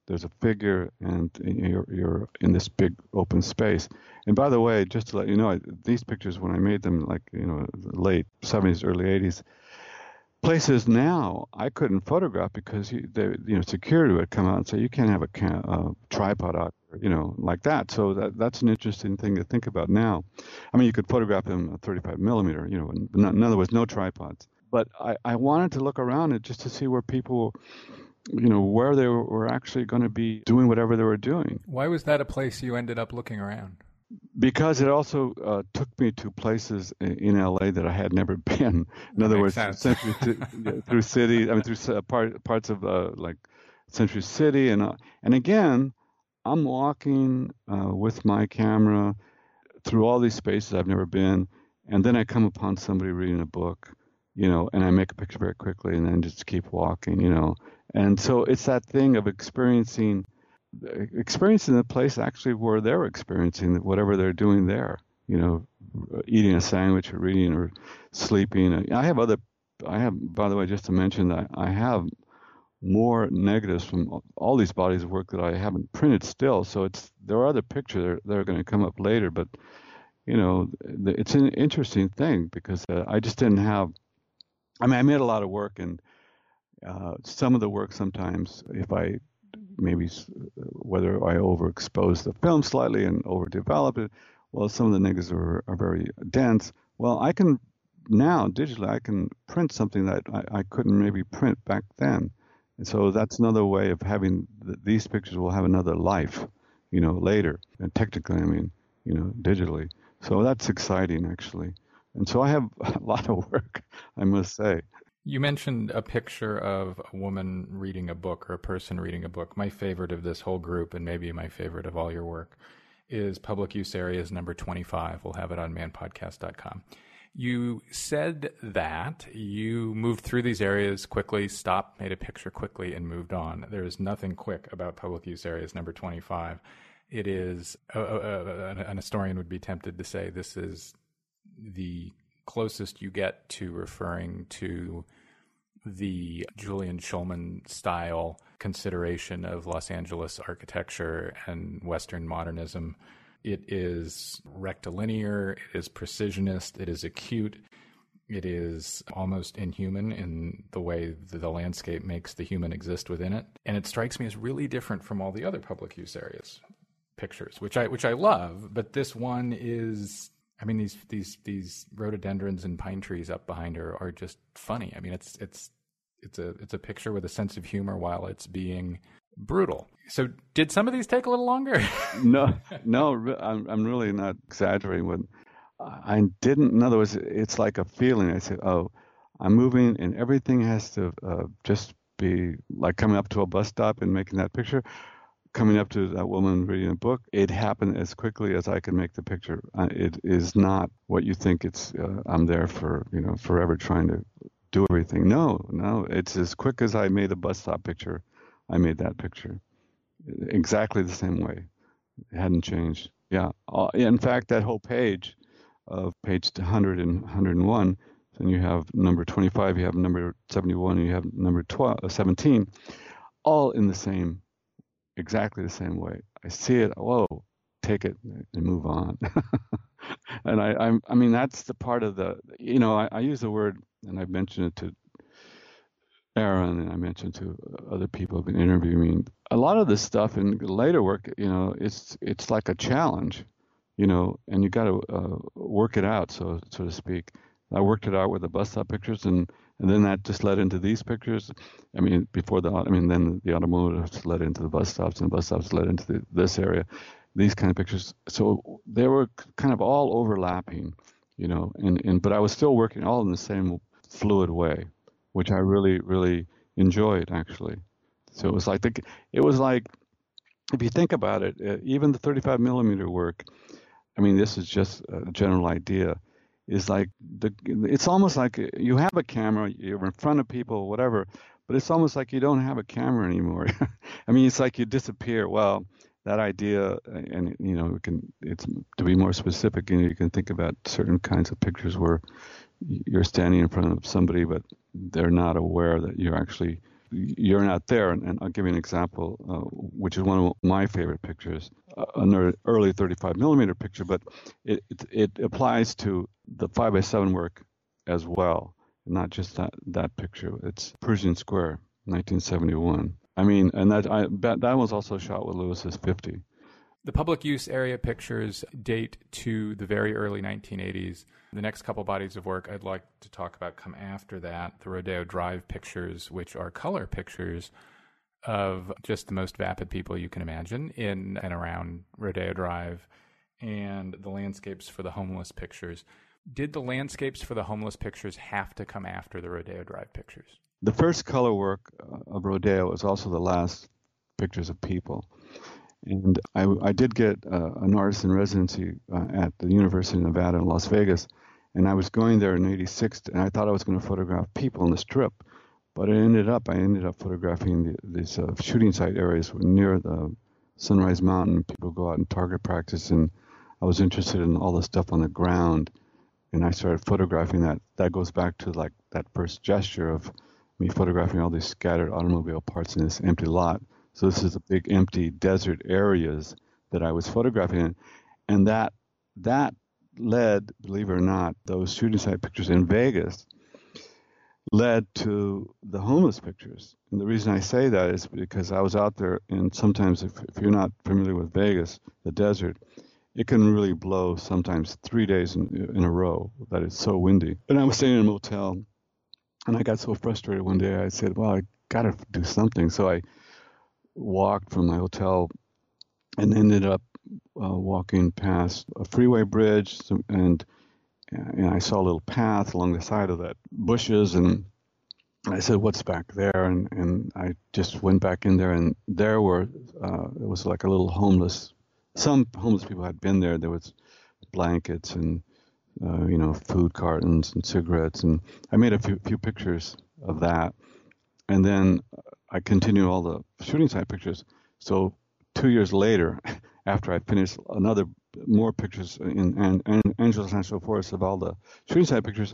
there's a figure and you're, you're in this big open space. And by the way, just to let you know, these pictures when I made them, like you know, late 70s, early 80s, places now I couldn't photograph because you, they, you know security would come out and say you can't have a cam- tripod out, you know, like that. So that that's an interesting thing to think about now. I mean, you could photograph them 35 millimeter, you know, in, in other words, no tripods. But I, I wanted to look around it just to see where people you know, where they were actually going to be doing whatever they were doing. Why was that a place you ended up looking around? Because it also uh, took me to places in LA that I had never been. In other words, Century, through cities, I mean, through uh, part, parts of uh, like Century City, and uh, and again, I'm walking uh, with my camera through all these spaces I've never been, and then I come upon somebody reading a book, you know, and I make a picture very quickly, and then just keep walking, you know, and so it's that thing of experiencing experiencing the place actually where they're experiencing whatever they're doing there. You know, eating a sandwich or reading or sleeping. I have other. I have, by the way, just to mention that I have more negatives from all these bodies of work that I haven't printed still. So it's there are other pictures that are going to come up later, but you know, it's an interesting thing because uh, I just didn't have. I mean, I made a lot of work and uh, some of the work sometimes, if I maybe whether I overexpose the film slightly and overdevelop it, well, some of the negatives are, are very dense. Well, I can now digitally I can print something that I, I couldn't maybe print back then, and so that's another way of having the, these pictures will have another life, you know, later. And technically, I mean, you know, digitally. So that's exciting actually. And so I have a lot of work, I must say. You mentioned a picture of a woman reading a book or a person reading a book. My favorite of this whole group, and maybe my favorite of all your work, is Public Use Areas number 25. We'll have it on manpodcast.com. You said that you moved through these areas quickly, stopped, made a picture quickly, and moved on. There is nothing quick about Public Use Areas number 25. It is, uh, uh, an historian would be tempted to say this is the closest you get to referring to the Julius Shulman style consideration of Los Angeles architecture and Western modernism. It is rectilinear, it is precisionist, it is acute, it is almost inhuman in the way the landscape makes the human exist within it. And it strikes me as really different from all the other public use areas pictures, which I which I love, but this one is I mean, these these these rhododendrons and pine trees up behind her are just funny. I mean, it's it's it's a it's a picture with a sense of humor while it's being brutal. So, did some of these take a little longer? no, no, I'm I'm really not exaggerating. When I didn't, in other words, it's like a feeling. I said, "Oh, I'm moving, and everything has to uh, just be like coming up to a bus stop and making that picture." Coming up to that woman reading a book, it happened as quickly as I could make the picture. It is not what you think it's. Uh, I'm there for you know forever trying to do everything. No, no, it's as quick as I made the bus stop picture. I made that picture exactly the same way. It hadn't changed. Yeah. Uh, in fact, that whole page of page 100 and 101, then you have number 25, you have number 71, and you have number 12, uh, 17, all in the same exactly the same way. I see it, whoa, take it and move on. and I, I'm, I mean, that's the part of the, you know, I, I use the word, and I've mentioned it to Erin, and I mentioned to other people who've been interviewing. A lot of this stuff in later work, you know, it's it's like a challenge, you know, and you got to uh, work it out, so so to speak. I worked it out with the bus stop pictures, and and then that just led into these pictures. I mean, before the, I mean, then the automotives led into the bus stops, and the bus stops led into the, this area, these kind of pictures. So they were kind of all overlapping, you know, and and but I was still working all in the same fluid way which I really, really enjoyed actually. So it was like the, it was like, if you think about it, uh, even the 35 millimeter work, I mean, this is just a general idea, is like the, it's almost like you have a camera, you're in front of people, whatever, but it's almost like you don't have a camera anymore. I mean, it's like you disappear. Well, that idea, uh, and you know, it can it's to be more specific, you know, you can think about certain kinds of pictures where you're standing in front of somebody, but they're not aware that you're actually you're not there. And, and I'll give you an example, uh, which is one of my favorite pictures, uh, an early 35 millimeter picture, but it, it, it applies to the 5 by 7 work as well, not just that that picture. It's Pershing Square, 1971. I mean, and that I that, that was also shot with Lewis's 50. The public use area pictures date to the very early 1980s. The next couple bodies of work I'd like to talk about come after that the Rodeo Drive pictures, which are color pictures of just the most vapid people you can imagine in and around Rodeo Drive, and the landscapes for the homeless pictures. Did the landscapes for the homeless pictures have to come after the Rodeo Drive pictures? The first color work uh, of Rodeo is also the last pictures of people. And I, I did get uh, an artist in residency uh, at the University of Nevada in Las Vegas. And I was going there in 86, and I thought I was going to photograph people on the strip. But it ended up, I ended up photographing the, these uh, shooting site areas near the Sunrise Mountain. People go out and target practice, and I was interested in all the stuff on the ground. And I started photographing that. That goes back to like that first gesture of me photographing all these scattered automobile parts in this empty lot. So this is the big empty desert areas that I was photographing, and that that led, believe it or not, those shooting site pictures in Vegas led to the homeless pictures. And the reason I say that is because I was out there, and sometimes if, if you're not familiar with Vegas, the desert, it can really blow sometimes three days in, in a row that it's so windy. And I was staying in a motel, and I got so frustrated one day. I said, "Well, I got to do something." So I walked from my hotel and ended up uh, walking past a freeway bridge and and I saw a little path along the side of that bushes and I said, "What's back there?" And and I just went back in there, and there were uh, it was like a little homeless. Some homeless people had been there. There was blankets and uh, you know food cartons and cigarettes, and I made a few few pictures of that, and then I continued all the shooting site pictures. So two years later, after I finished another more pictures in, in, in Angeles National Forest of all the shooting site pictures,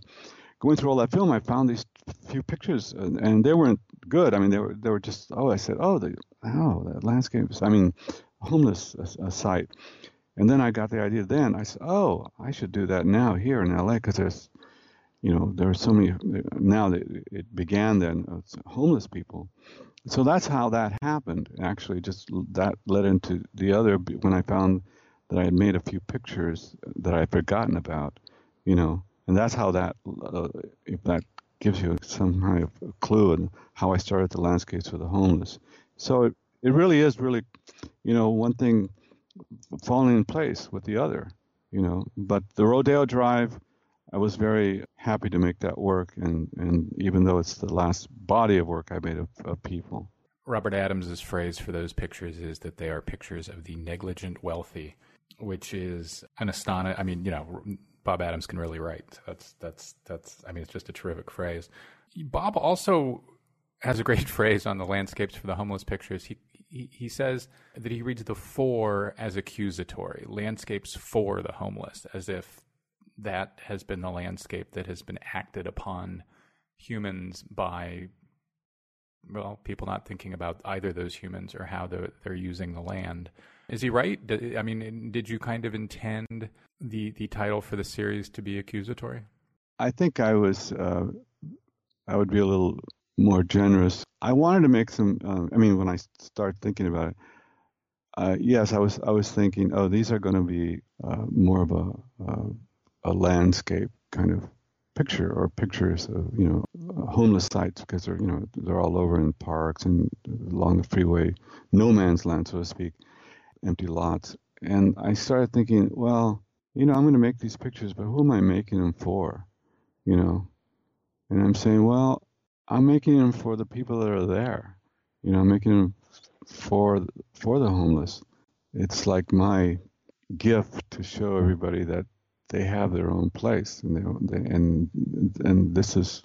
going through all that film, I found these few pictures, and, and, they weren't good. I mean, they were they were just oh, I said oh the oh the landscapes. I mean, homeless a site. And then I got the idea. Then I said, oh, I should do that now here in LA because there's you know, there are so many now that it began then uh, homeless people. So that's how that happened. Actually, just that led into the other when I found that I had made a few pictures that I had forgotten about, you know, and that's how that uh, if that gives you some kind of clue and how I started the landscapes for the homeless. So it, it really is really, you know, one thing falling in place with the other, you know. But the Rodeo Drive I was very happy to make that work, and, and even though it's the last body of work I made of, of people. Robert Adams's phrase for those pictures is that they are pictures of the negligent wealthy, which is an astonishing. I mean, you know, Bob Adams can really write. That's that's that's. I mean, it's just a terrific phrase. Bob also has a great phrase on the landscapes for the homeless pictures. He he, he says that he reads the for as accusatory landscapes for the homeless, as if that has been the landscape that has been acted upon humans by well, people not thinking about either those humans or how they're, they're using the land. Is he right? I mean, did you kind of intend the the title for the series to be accusatory? I think I was. Uh, I would be a little more generous. I wanted to make some. Uh, I mean, when I start thinking about it, uh, yes, I was. I was thinking, oh, these are going to be uh, more of a uh, a landscape kind of picture or pictures of you know homeless sites because they're you know they're all over in parks and along the freeway, no man's land, so to speak, empty lots. And I started thinking, well, you know, I'm going to make these pictures, but who am I making them for? You know, and I'm saying, well, I'm making them for the people that are there. You know, I'm making them for for the homeless. It's like my gift to show everybody that they have their own place, and they, they and and this is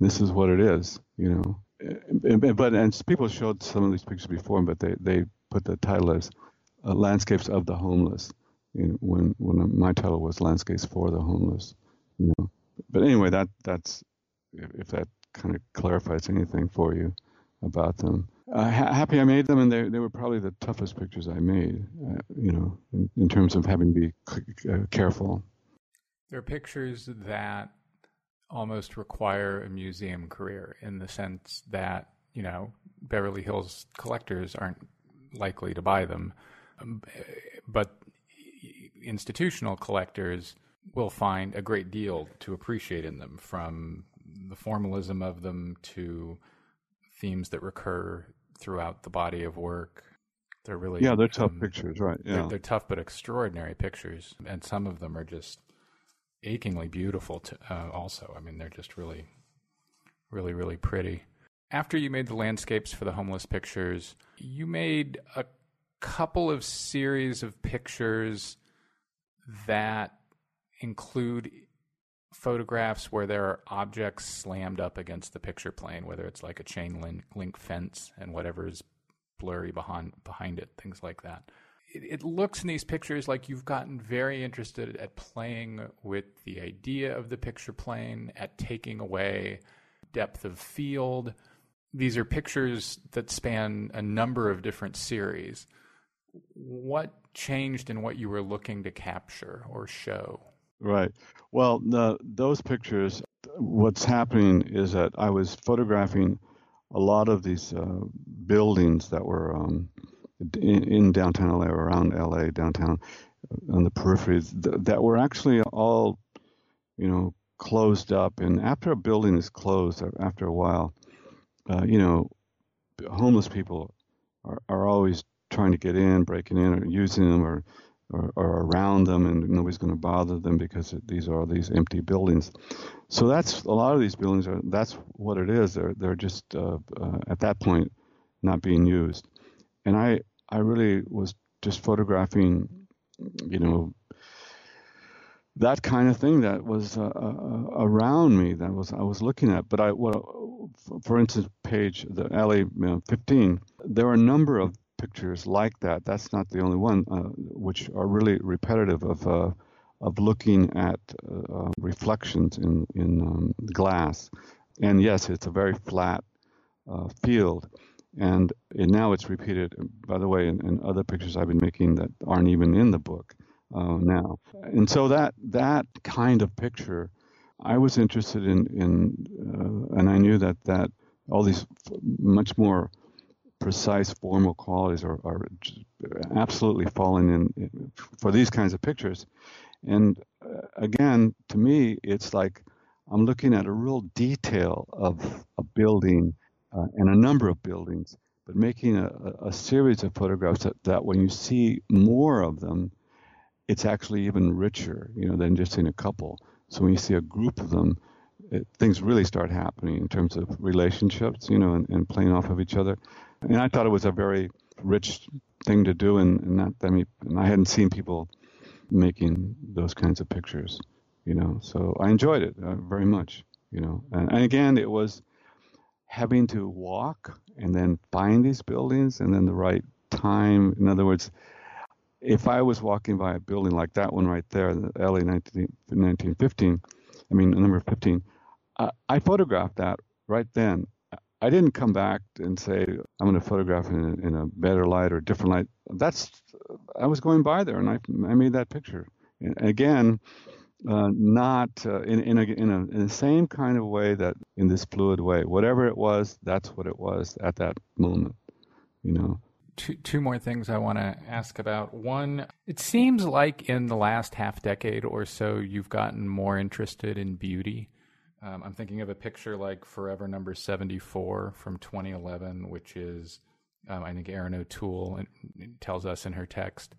this is what it is. You know, but and people showed some of these pictures before, but they they put the title as uh, "Landscapes of the Homeless." You know, when when my title was "Landscapes for the Homeless." You know, but anyway, that that's if that kind of clarifies anything for you about them. Uh, ha- happy I made them, and they, they were probably the toughest pictures I made, uh, you know, in, in, terms of having to be c- uh, careful. They're pictures that almost require a museum career in the sense that, you know, Beverly Hills collectors aren't likely to buy them. Um, but institutional collectors will find a great deal to appreciate in them from the formalism of them to themes that recur throughout the body of work. They're really yeah, they're tough um, pictures, right? Yeah, they're, they're, tough but extraordinary pictures, and some of them are just achingly beautiful. To, uh, also, I mean, they're just really, really, really pretty. After you made the landscapes for the homeless pictures, you made a couple of series of pictures that include photographs where there are objects slammed up against the picture plane, whether it's like a chain link, link fence and whatever is blurry behind behind it, things like that. It, it looks in these pictures like you've gotten very interested at playing with the idea of the picture plane, at taking away depth of field. These are pictures that span a number of different series. What changed in what you were looking to capture or show? Right. Well, the, those pictures, what's happening is that I was photographing a lot of these uh, buildings that were um, in, in, downtown LA, or around LA, downtown, uh, on the peripheries, th- that were actually all, you know, closed up. And after a building is closed, after a while, uh, you know, homeless people are, are always trying to get in, breaking in, or using them, or or, or around them, and nobody's going to bother them because these are these empty buildings. So that's a lot of these buildings are. That's what it is. They're they're just uh, uh, at that point not being used, and I I really was just photographing, you know, that kind of thing that was uh, uh, around me that was I was looking at. But I, for instance, page the LA 15, there are a number of pictures like that. That's not the only one, uh, which are really repetitive of uh, of looking at uh, uh reflections in in um, glass. And yes, it's a very flat uh, field, and, and, now it's repeated. By the way, in, in, other pictures I've been making that aren't even in the book uh, now. And so that that kind of picture, I was interested in in, and I knew that that all these much more precise formal qualities are, are absolutely falling in for these kinds of pictures. And uh, again, to me, it's like I'm looking at a real detail of a building uh, and a number of buildings, but making a, a series of photographs that, that when you see more of them, it's actually even richer, you know, than just in a couple. So when you see a group of them, it, things really start happening in terms of relationships, you know, and, and playing off of each other. And I thought it was a very rich thing to do, and, and not I mean, and I hadn't seen people making those kinds of pictures, you know. So I enjoyed it uh, very much, you know. And, and again, it was having to walk and then find these buildings and then the right time. In other words, if I was walking by a building like that one right there, the LA 19, 1915, I mean, number 15, uh, I photographed that right then I didn't come back and say I'm going to photograph in, in a better light or different light. That's I was going by there and I I made that picture. And again, uh, not uh, in in a, in a in the same kind of way that in this fluid way. Whatever it was, that's what it was at that moment. You know. Two, two more things I want to ask about. One, it seems like in the last half decade or so, you've gotten more interested in beauty. Um, I'm thinking of a picture like Forever Number 74 from 2011, which is, um, I think, Erin O'Toole tells us in her text.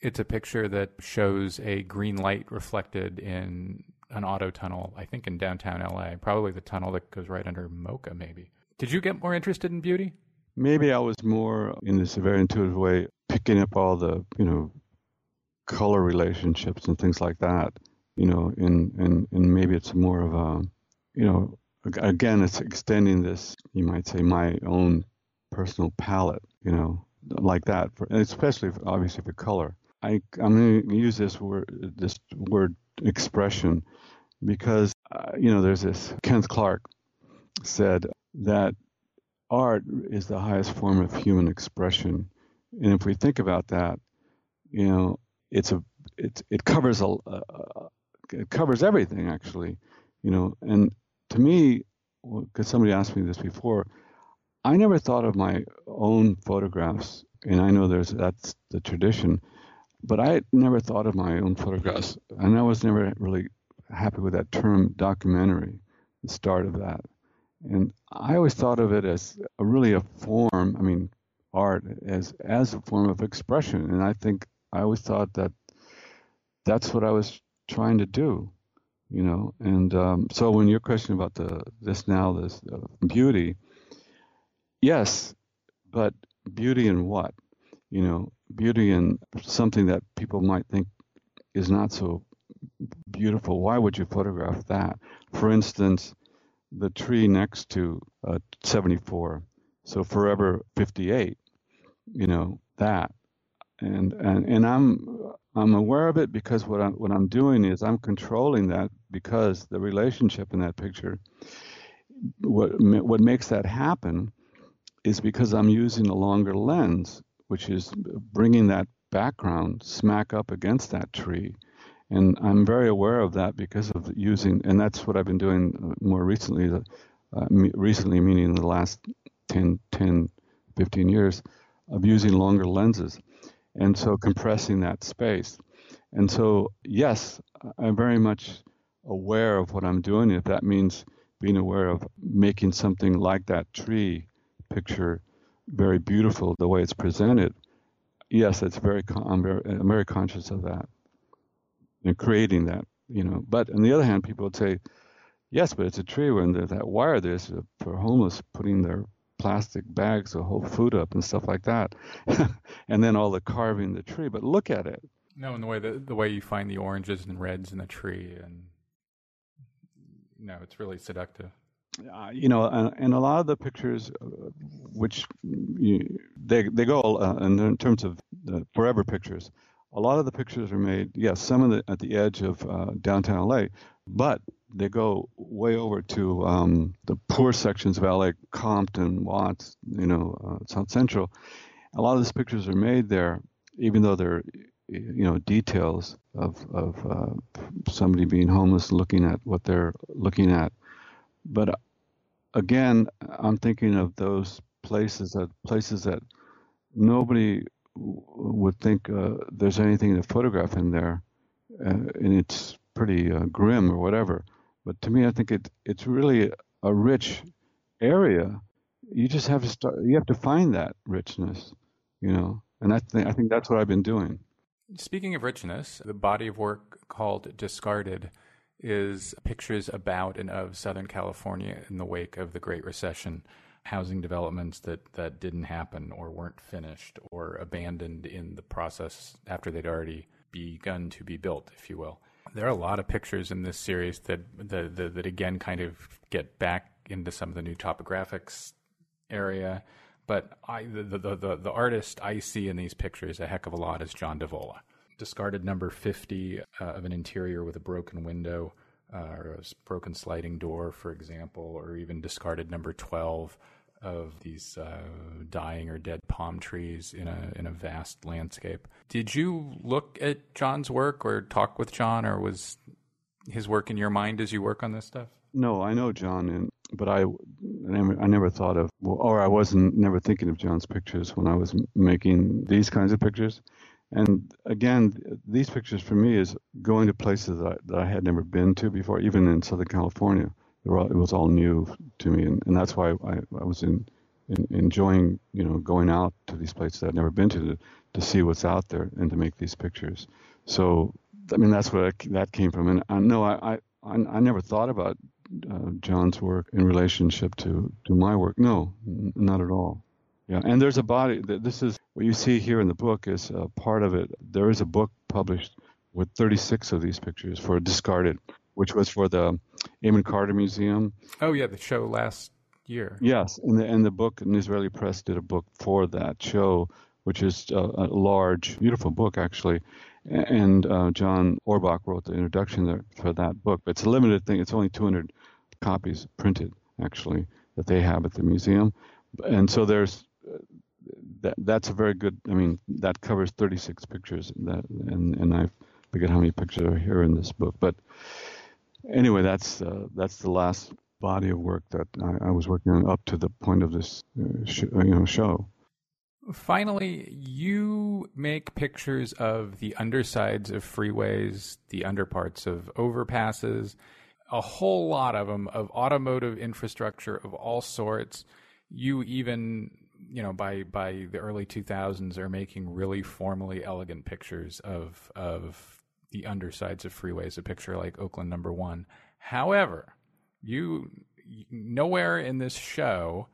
It's a picture that shows a green light reflected in an auto tunnel, I think in downtown LA, probably the tunnel that goes right under MoCA, maybe. Did you get more interested in beauty? Maybe I was more in this very intuitive way, picking up all the, you know, color relationships and things like that you know, and and and maybe it's more of a, you know, again, it's extending this, you might say, my own personal palette, you know, like that, for, especially for, obviously for color. I I'm going to use this word this word expression because uh, you know there's this Kenneth Clark said that art is the highest form of human expression, and if we think about that, you know, it's a it it covers a, a, it covers everything actually, you know. And to me, because somebody asked me this before, I never thought of my own photographs, and I know there's that's the tradition, but I never thought of my own photographs, and I was never really happy with that term documentary, the start of that. And I always thought of it as a, really a form. I mean, art as as a form of expression, and I think I always thought that that's what I was trying to do, you know. And um, so when your question about the this now this uh, beauty, yes, but beauty in what? You know, beauty in something that people might think is not so beautiful. Why would you photograph that? For instance, the tree next to uh, 74, so forever 58. You know that, and and and I'm I'm aware of it because what I'm what I'm doing is I'm controlling that because the relationship in that picture. What what makes that happen is because I'm using a longer lens, which is bringing that background smack up against that tree. And I'm very aware of that because of using, and that's what I've been doing uh, more recently, uh, recently meaning in the last 10, 10, 15 years of using longer lenses and so compressing that space. And so, yes, I'm very much aware of what I'm doing. If that means being aware of making something like that tree picture very beautiful the way it's presented, yes, it's very. I'm very, I'm very conscious of that and creating that. You know, but on the other hand, people would say, yes, but it's a tree when that wire there's for homeless putting their plastic bags of whole food up and stuff like that, and then all the carving the tree. But look at it. No, and the way the, the way you find the oranges and reds in the tree, and no, it's really seductive. Uh, you know, and, and, a lot of the pictures, uh, which you, they they go uh, in terms of the forever pictures. A lot of the pictures are made, yes, some of the at the edge of uh, downtown LA, but they go way over to um, the poor sections of LA, Compton, Watts, you know, uh, South Central. A lot of these pictures are made there, even though they're, you know, details of of uh, somebody being homeless, looking at what they're looking at. But uh, again, I'm thinking of those places that places that nobody would think uh, there's anything to photograph in there, uh, and it's pretty uh, grim or whatever. But to me, I think it it's really a rich area. You just have to start. You have to find that richness, you know. And I think I think that's what I've been doing. Speaking of richness, the body of work called Discarded is pictures about and of Southern California in the wake of the Great Recession, housing developments that, that didn't happen or weren't finished or abandoned in the process after they'd already begun to be built, if you will. There are a lot of pictures in this series that that, that, that again kind of get back into some of the new topographics area. But I, the, the, the, the artist I see in these pictures a heck of a lot is John Divola. Discarded number 50 uh, of an interior with a broken window uh, or a broken sliding door, for example, or even discarded number 12 of these uh, dying or dead palm trees in a in a vast landscape. Did you look at John's work or talk with John, or was his work in your mind as you work on this stuff? No, I know John, and but I, I never, I never thought of, or I wasn't never thinking of John's pictures when I was making these kinds of pictures. And again, these pictures for me is going to places that I, that I had never been to before, even in Southern California. It was all new to me, and, and that's why I, I was in, in, enjoying, you know, going out to these places I'd never been to, to to see what's out there and to make these pictures. So, I mean, that's where I, that came from. And I no, I, I I never thought about uh, John's work in relationship to to my work. No, n- not at all. Yeah, and there's a body. This is what you see here in the book is part of it. There is a book published with 36 of these pictures for discarded, which was for the Amon Carter Museum. Oh yeah, the show last year. Yes, and the and the book, an Israeli press did a book for that show, which is a, a large, beautiful book actually. And uh, John Rohrbach wrote the introduction there for that book. But it's a limited thing. It's only 200 copies printed actually that they have at the museum. And so there's that that's a very good. I mean, that covers 36 pictures. That and and I forget how many pictures are here in this book. But anyway, that's uh, that's the last body of work that I, I, was working on up to the point of this uh, sh- uh, you know show. Finally, you make pictures of the undersides of freeways, the underparts of overpasses, a whole lot of them of automotive infrastructure of all sorts. You even you know by by the early 2000s are making really formally elegant pictures of of the undersides of freeways a picture like Oakland number 1 however you nowhere in this show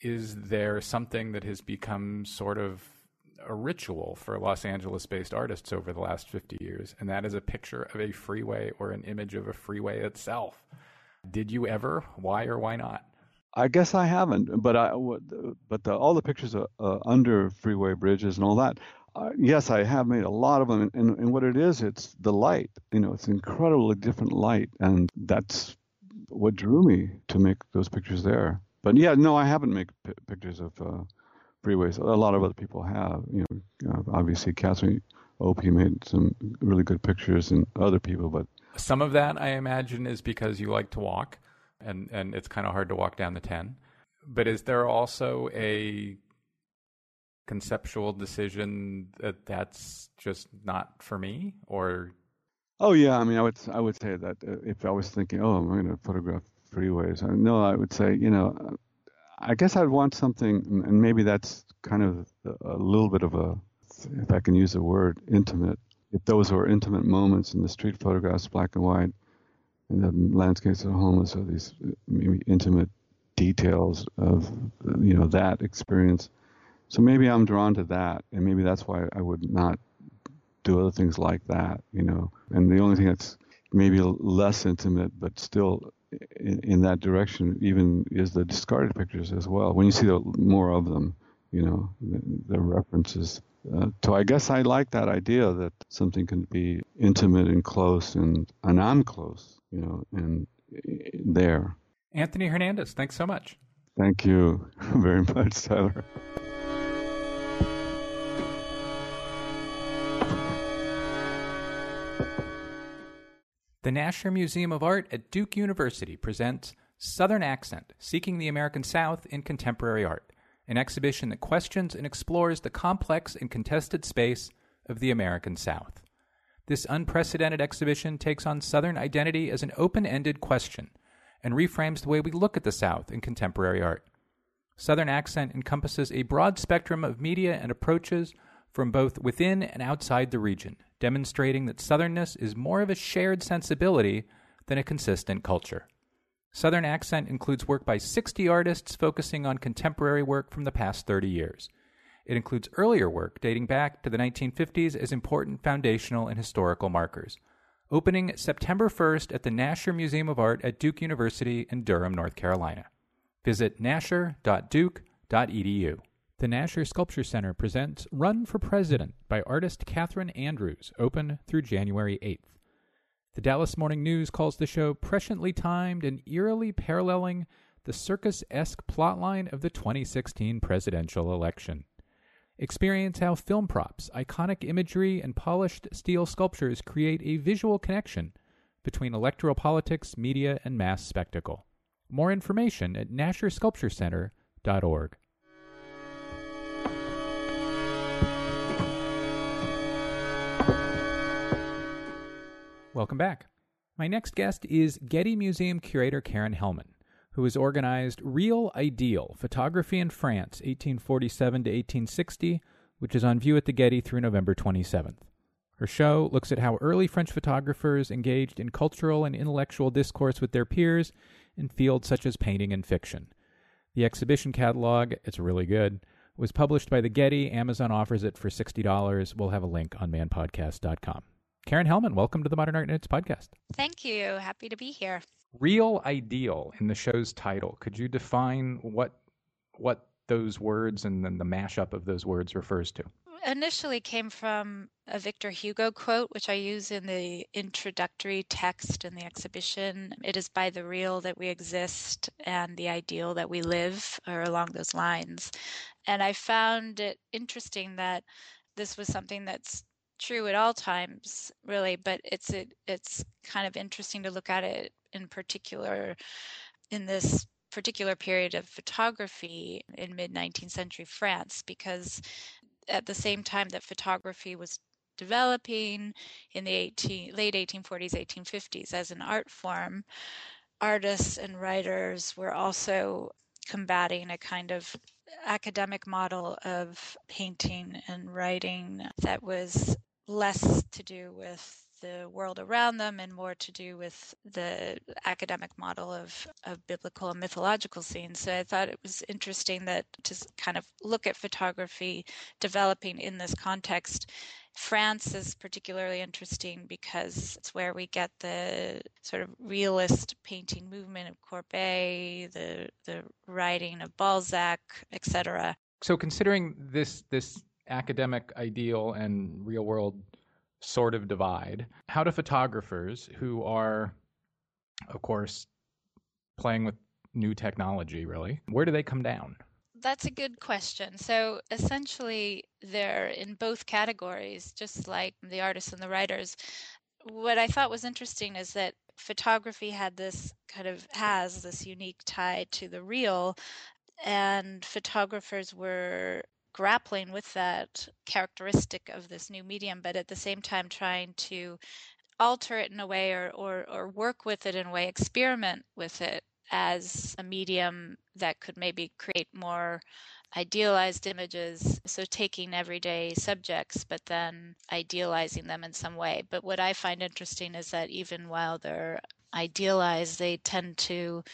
is there something that has become sort of a ritual for Los Angeles based artists over the last 50 years, and that is a picture of a freeway or an image of a freeway itself. Did you ever? Why or why not? I guess I haven't, but I but the, all the pictures of, uh, under freeway bridges and all that. Yes, I have made a lot of them, and, and, what it is, it's the light. You know, it's incredibly different light, and that's what drew me to make those pictures there. But yeah, no, I haven't made p- pictures of uh, freeways. A lot of other people have. You know, uh, obviously Catherine Opie made some really good pictures, and other people, but some of that I imagine is because you like to walk and and it's kind of hard to walk down the 10 but is there also a conceptual decision that that's just not for me or oh yeah i mean i would i would say that uh, if i was thinking oh i'm going to photograph freeways no i would say you know i guess i'd want something and maybe that's kind of a little bit of a if i can use the word intimate if those were intimate moments in the street photographs black and white and the landscapes of the homeless are these maybe intimate details of you know that experience. So maybe I'm drawn to that, and maybe that's why I would not do other things like that, you know. And the only thing that's maybe less intimate, but still in, in that direction, even is the discarded pictures as well. When you see the, more of them, you know, the, the references. Uh, so I guess I like that idea that something can be intimate and close, and and I'm close, you know, and there. Anthony Hernandez, thanks so much. Thank you very much, Tyler. The Nasher Museum of Art at Duke University presents Southern Accent Seeking the American South in Contemporary Art, an exhibition that questions and explores the complex and contested space of the American South. This unprecedented exhibition takes on Southern identity as an open ended question and reframes the way we look at the South in contemporary art. Southern Accent encompasses a broad spectrum of media and approaches from both within and outside the region, demonstrating that Southernness is more of a shared sensibility than a consistent culture. Southern Accent includes work by 60 artists focusing on contemporary work from the past 30 years. It includes earlier work dating back to the 1950s as important foundational and historical markers. Opening September 1st at the Nasher Museum of Art at Duke University in Durham, North Carolina. Visit nasher.duke.edu. The Nasher Sculpture Center presents Run for President by artist Kathryn Andrews, open through January 8th. The Dallas Morning News calls the show presciently timed and eerily paralleling the circus esque plotline of the 2016 presidential election. Experience how film props, iconic imagery, and polished steel sculptures create a visual connection between electoral politics, media, and mass spectacle. More information at NasherSculptureCenter.org. Welcome back. My next guest is Getty Museum curator Karen Hellman, who has organized Real Ideal Photography in France, 1847 to 1860, which is on view at the Getty through November 27th. Her show looks at how early French photographers engaged in cultural and intellectual discourse with their peers in fields such as painting and fiction. The exhibition catalog, it's really good, was published by the Getty. Amazon offers it for $60. We'll have a link on manpodcast.com. Karen Hellman, welcome to the Modern Art Notes podcast. Thank you. Happy to be here. Real ideal in the show's title. Could you define what what those words and then the mashup of those words refers to? Initially came from a Victor Hugo quote, which I use in the introductory text in the exhibition. It is by the real that we exist and the ideal that we live, or along those lines. And I found it interesting that this was something that's true at all times, really, but it's it, it's kind of interesting to look at it in particular in this particular period of photography in mid 19th century France because at the same time that photography was developing in the 18, late 1840s 1850s as an art form artists and writers were also combating a kind of academic model of painting and writing that was less to do with the world around them and more to do with the academic model of, of biblical and mythological scenes. So I thought it was interesting that to kind of look at photography developing in this context. France is particularly interesting because it's where we get the sort of realist painting movement of Courbet, the the writing of Balzac, etc. So considering this this academic ideal and real world sort of divide, how do photographers who are, of course, playing with new technology, really, where do they come down? That's a good question. So essentially, they're in both categories, just like the artists and the writers. What I thought was interesting is that photography had this kind of has this unique tie to the real and photographers were grappling with that characteristic of this new medium, but at the same time trying to alter it in a way or, or, or work with it in a way, experiment with it as a medium that could maybe create more idealized images. So taking everyday subjects, but then idealizing them in some way. But what I find interesting is that even while they're idealized, they tend to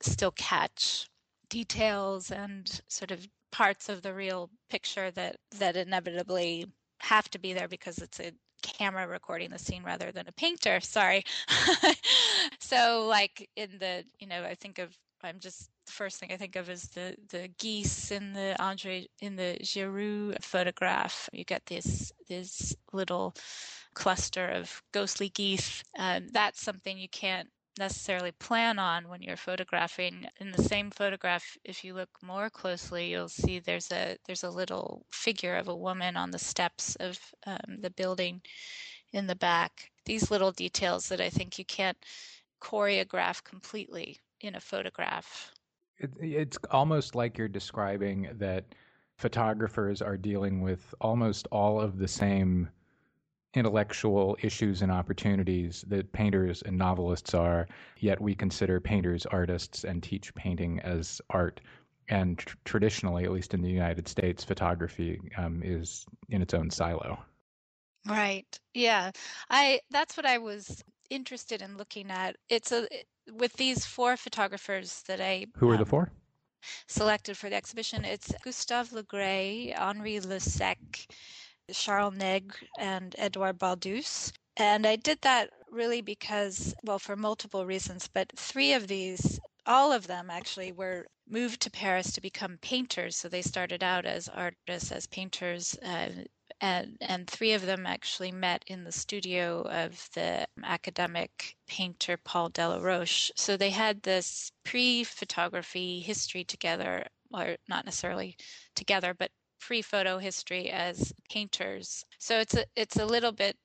still catch details and sort of parts of the real picture that that inevitably have to be there because it's a camera recording the scene rather than a painter sorry. So like in the you know i think of i'm just the first thing i think of is the the geese in the andre in the Giroux photograph. You get this this little cluster of ghostly geese. Um, that's something you can't necessarily plan on when you're photographing. In the same photograph, if you look more closely, you'll see there's a there's a little figure of a woman on the steps of um, the building in the back. These little details that I think you can't choreograph completely in a photograph. It, it's almost like you're describing that photographers are dealing with almost all of the same intellectual issues and opportunities that painters and novelists are, yet we consider painters artists and teach painting as art. And tr- traditionally, at least in the United States, photography um, is in its own silo. Right. Yeah. I that's what I was interested in looking at. It's a with these four photographers that I Who are um, the four? Selected for the exhibition. It's Gustave Le Gray, Henri Le Secq, Charles Nègre and Edouard Baldus. And I did that really because, well, for multiple reasons, but three of these, all of them actually, were moved to Paris to become painters. So they started out as artists, as painters, uh, and and three of them actually met in the studio of the academic painter Paul Delaroche. So they had this pre-photography history together, or not necessarily together, but pre-photo history as painters. So it's a it's a little bit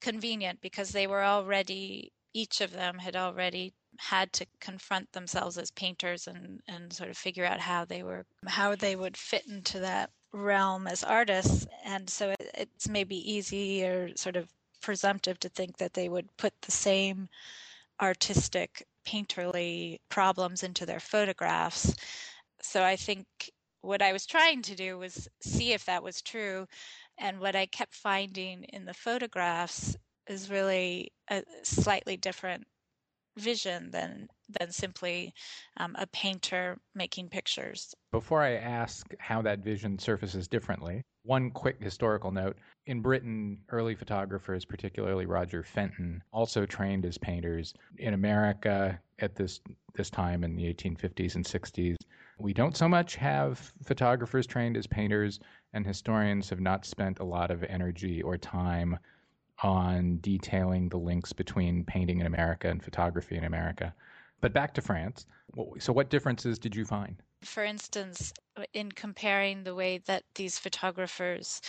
convenient because they were already each of them had already had to confront themselves as painters and and sort of figure out how they were how they would fit into that realm as artists, and so it's maybe easy or sort of presumptive to think that they would put the same artistic, painterly problems into their photographs. So I think what I was trying to do was see if that was true. And what I kept finding in the photographs is really a slightly different vision than than simply um, a painter making pictures. Before I ask how that vision surfaces differently, one quick historical note. In Britain, early photographers, particularly Roger Fenton, also trained as painters. In America, at this this time in the 1850s and 60s, we don't so much have photographers trained as painters, and historians have not spent a lot of energy or time on detailing the links between painting in America and photography in America. But back to France. So, what differences did you find? For instance, in comparing the way that these photographers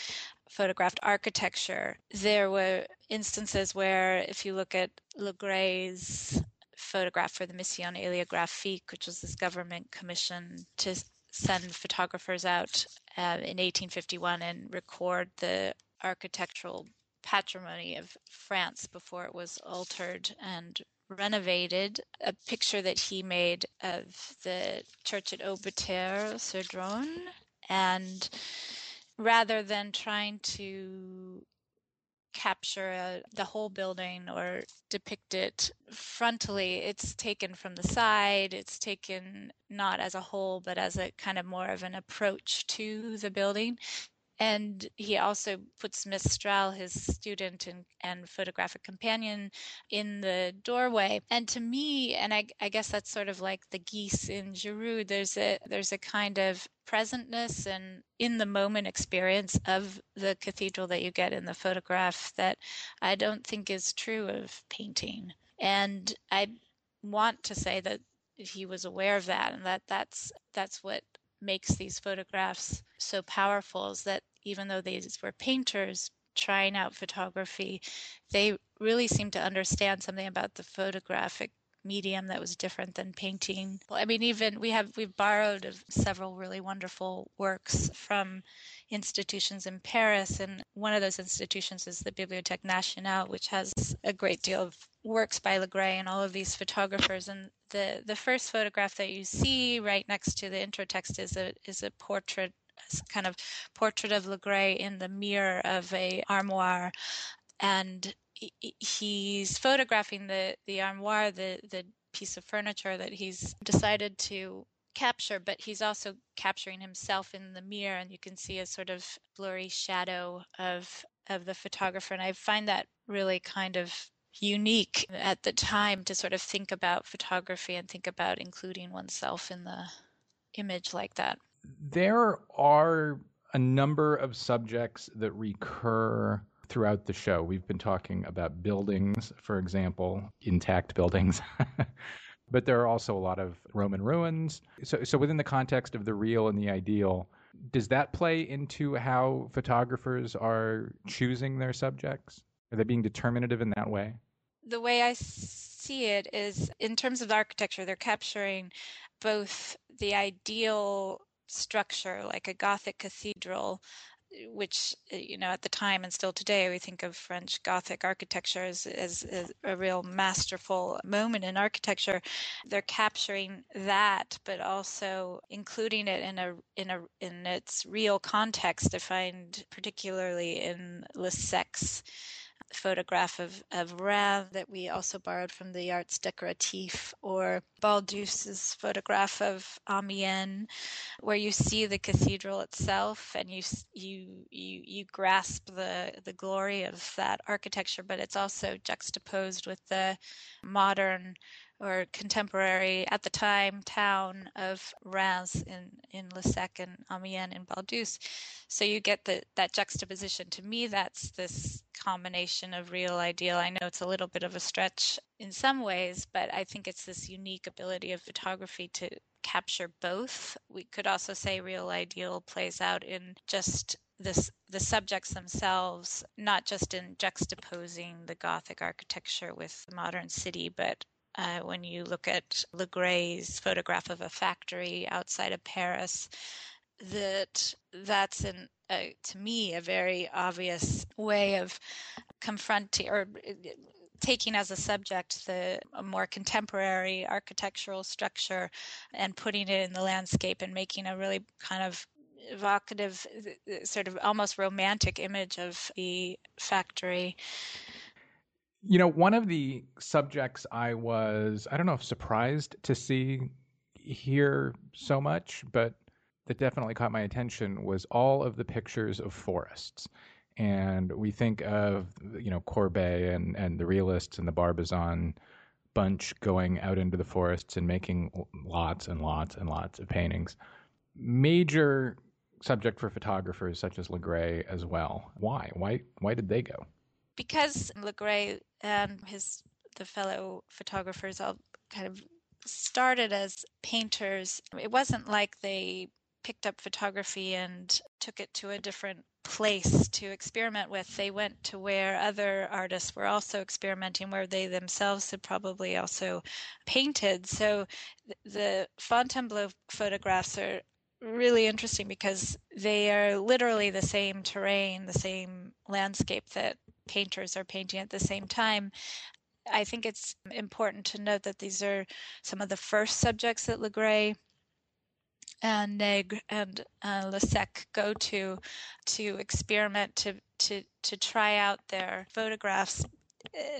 photographed architecture, there were instances where, if you look at Le Gray's photograph for the Mission Héliographique, which was this government commission to send photographers out uh, in 1851 and record the architectural patrimony of France before it was altered and renovated. A picture that he made of the church at Aubeterre sur Dronne. And rather than trying to capture a, the whole building or depict it frontally. It's taken from the side. It's taken not as a whole, but as a kind of more of an approach to the building. And he also puts Mestral, his student and, and photographic companion, in the doorway. And to me, and I, I guess that's sort of like the geese in Giroux, there's a there's a kind of presentness and in the moment experience of the cathedral that you get in the photograph that I don't think is true of painting. And I want to say that he was aware of that and that that's that's what makes these photographs so powerful is that even though these were painters trying out photography, they really seem to understand something about the photographic medium that was different than painting. I mean, even we have we've borrowed several really wonderful works from institutions in Paris, and one of those institutions is the Bibliothèque Nationale, which has a great deal of works by Le Gray and all of these photographers. And the the first photograph that you see right next to the intro text is a is a portrait kind of portrait of Le Gray in the mirror of a armoire and he's photographing the the armoire the the piece of furniture that he's decided to capture but he's also capturing himself in the mirror and you can see a sort of blurry shadow of of the photographer. And i find that really kind of unique at the time to sort of think about photography and think about including oneself in the image like that. There are a number of subjects that recur throughout the show. We've been talking about buildings, for example, intact buildings. but there are also a lot of Roman ruins. So, so within the context of the real and the ideal, does that play into how photographers are choosing their subjects? Are they being determinative in that way? The way I see it is in terms of the architecture, they're capturing both the ideal structure like a Gothic cathedral, which uh, you know at the time and still today we think of French Gothic architecture as, as, as, a real masterful moment in architecture. They're capturing that, but also including it in a in a in its real context. I find particularly in Le Secq's photograph of, of Reims that we also borrowed from the Arts Décoratif, or Baldus's photograph of Amiens, where you see the cathedral itself and you you you you grasp the the glory of that architecture, but it's also juxtaposed with the modern or contemporary at the time town of Reims in in Le Secq and Amiens in Baldus. So you get the, that juxtaposition. To me, that's this combination of real ideal. I know it's a little bit of a stretch in some ways, but I think it's this unique ability of photography to capture both. We could also say real ideal plays out in just this the subjects themselves, not just in juxtaposing the Gothic architecture with the modern city, but uh, when you look at Le Gray's photograph of a factory outside of Paris, that that's in uh, to me a very obvious way of confronting or uh, taking as a subject the a more contemporary architectural structure and putting it in the landscape and making a really kind of evocative uh, sort of almost romantic image of the factory. You know, one of the subjects I was, I don't know if surprised to see here so much, but that definitely caught my attention was all of the pictures of forests. And we think of, you know, Courbet and, and the realists and the Barbizon bunch going out into the forests and making lots and lots and lots of paintings. Major subject for photographers such as Le Gray as well. Why? Why why did they go? because Le Gray and his the fellow photographers all kind of started as painters, it wasn't like they picked up photography and took it to a different place to experiment with. They went to where other artists were also experimenting, where they themselves had probably also painted. So the Fontainebleau photographs are really interesting because they are literally the same terrain, the same landscape that painters are painting at the same time. I think it's important to note that these are some of the first subjects that Le Gray and Nègre and uh, Le Secq go to to experiment to to to try out their photographs.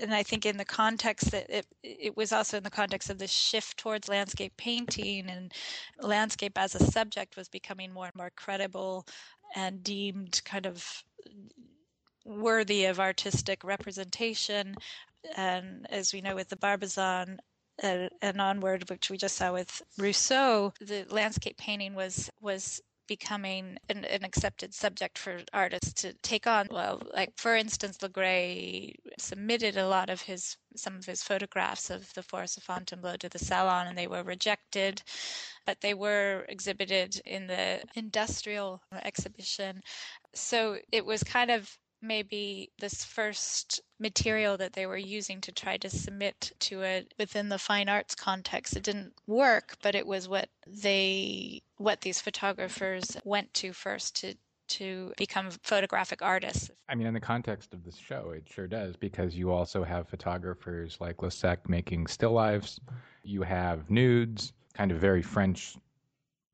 And I think in the context that it, it was also in the context of the shift towards landscape painting and landscape as a subject was becoming more and more credible and deemed kind of worthy of artistic representation. And as we know with the Barbizon, and onward, which we just saw with Rousseau, the landscape painting was was becoming an, an, accepted subject for artists to take on. Well, like for instance, Le Gray submitted a lot of his some of his photographs of the Forest of Fontainebleau to the Salon, and they were rejected. But they were exhibited in the industrial exhibition. So it was kind of maybe this first material that they were using to try to submit to it within the fine arts context it didn't work but it was what they what these photographers went to first to to become photographic artists. I mean, in the context of this show, it sure does because you also have photographers like Le Secq making still lifes. You have nudes, kind of very French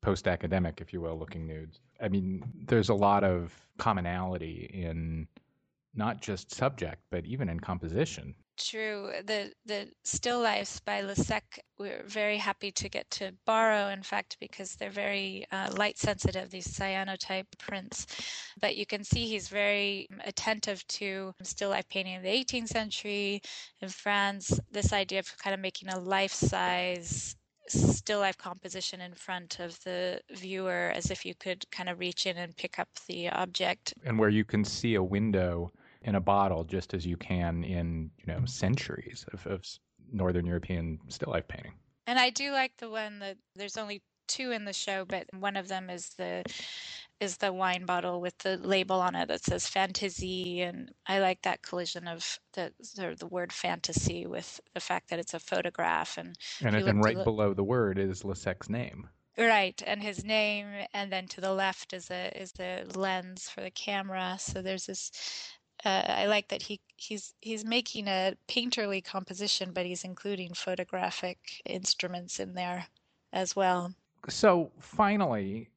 post academic, if you will, looking nudes. I mean, there's a lot of commonality in not just subject, but even in composition. True. The the still lifes by Le Secq we're very happy to get to borrow, in fact, because they're very uh, light sensitive, these cyanotype prints. But you can see he's very attentive to still life painting in the 18th century in France. This idea of kind of making a life size still life composition in front of the viewer as if you could kind of reach in and pick up the object. And where you can see a window in a bottle just as you can in you know centuries of, of northern european still life painting and i do like the one that there's only two in the show but one of them is the is the wine bottle with the label on it that says fantasy and i like that collision of the sort of the word fantasy with the fact that it's a photograph and and, and right below the word is Le Secq's name right and his name and then to the left is a is the lens for the camera so there's this uh, I like that he he's he's making a painterly composition, but he's including photographic instruments in there as well. So finally,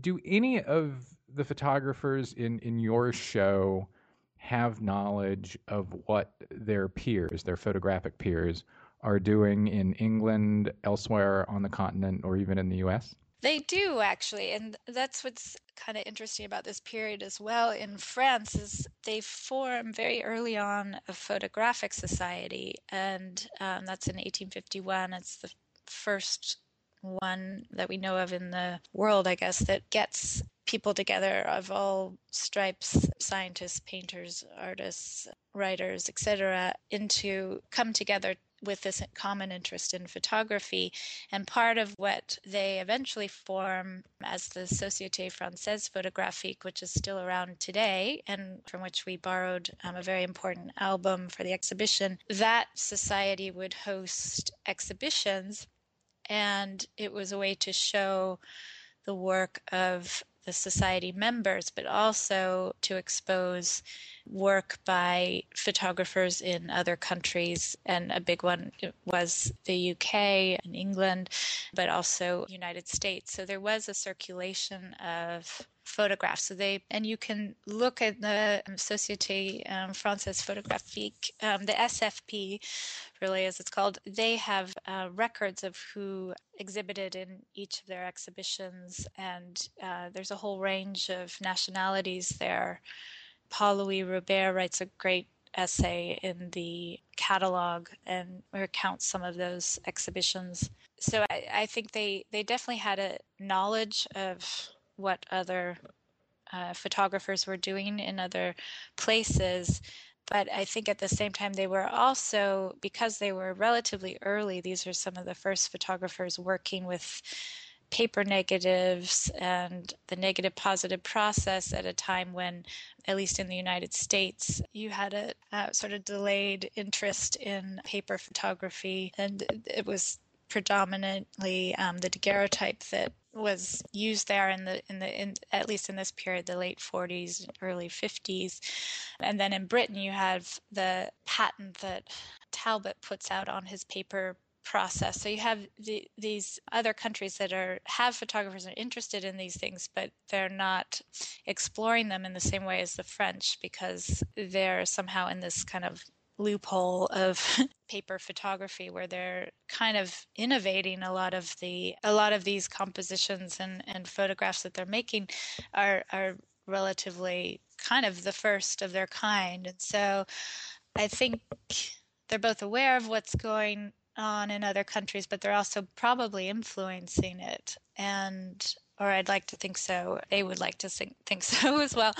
do any of the photographers in in your show have knowledge of what their peers, their photographic peers, are doing in England, elsewhere on the continent, or even in the US? They do actually, and that's what's kind of interesting about this period as well in France is they form very early on a photographic society, and um, that's in 1851. It's the first one that we know of in the world, I guess, that gets people together of all stripes scientists painters artists writers etc into come together with this common interest in photography. And part of what they eventually form as the Société Française Photographique, which is still around today and from which we borrowed um, a very important album for the exhibition, that society would host exhibitions. And it was a way to show the work of the society members, but also to expose work by photographers in other countries. And a big one was the UK and England, but also United States. So there was a circulation of photographs. So they and you can look at the um, Société um, Française Photographique, um, the SFP, really as it's called. They have uh, records of who exhibited in each of their exhibitions, and uh, there's a whole range of nationalities there. Paul Louis Roubert writes a great essay in the catalog and recounts some of those exhibitions. So I, I think they, they definitely had a knowledge of what other uh, photographers were doing in other places. But I think at the same time, they were also, because they were relatively early, these are some of the first photographers working with paper negatives and the negative positive process at a time when, at least in the United States, you had a, a sort of delayed interest in paper photography, and it was predominantly um, the daguerreotype that was used there in the in the in, at least in this period the late 40s early 50s and then in britain you have the patent that talbot puts out on his paper process. So you have the, these other countries that are have photographers are interested in these things but they're not exploring them in the same way as the french because they're somehow in this kind of loophole of paper photography where they're kind of innovating a lot of the a lot of these compositions and, and photographs that they're making are are relatively kind of the first of their kind. And so i think they're both aware of what's going on in other countries but they're also probably influencing it. And or I'd like to think so. They would like to think, think so as well.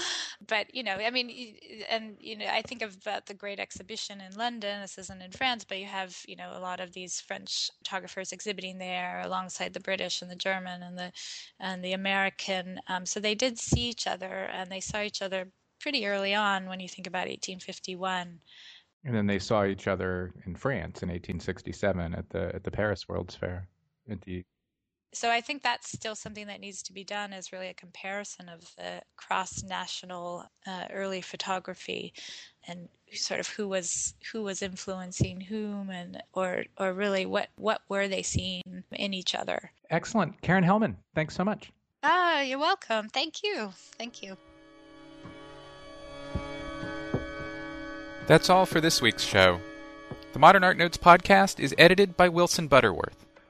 But, you know, I mean, and, you know, I think about the Great Exhibition in London. This isn't in France, but you have, you know, a lot of these French photographers exhibiting there alongside the British and the German and the, and the American. Um, so they did see each other and they saw each other pretty early on when you think about 1851. And then they saw each other in France in 1867 at the at the Paris World's Fair. Indeed so I think that's still something that needs to be done is really a comparison of the cross national uh, early photography and sort of who was who was influencing whom and or or really what what were they seeing in each other. Excellent. Karen Hellman, thanks so much. Ah, you're welcome. Thank you. Thank you. That's all for this week's show. The Modern Art Notes podcast is edited by Wilson Butterworth.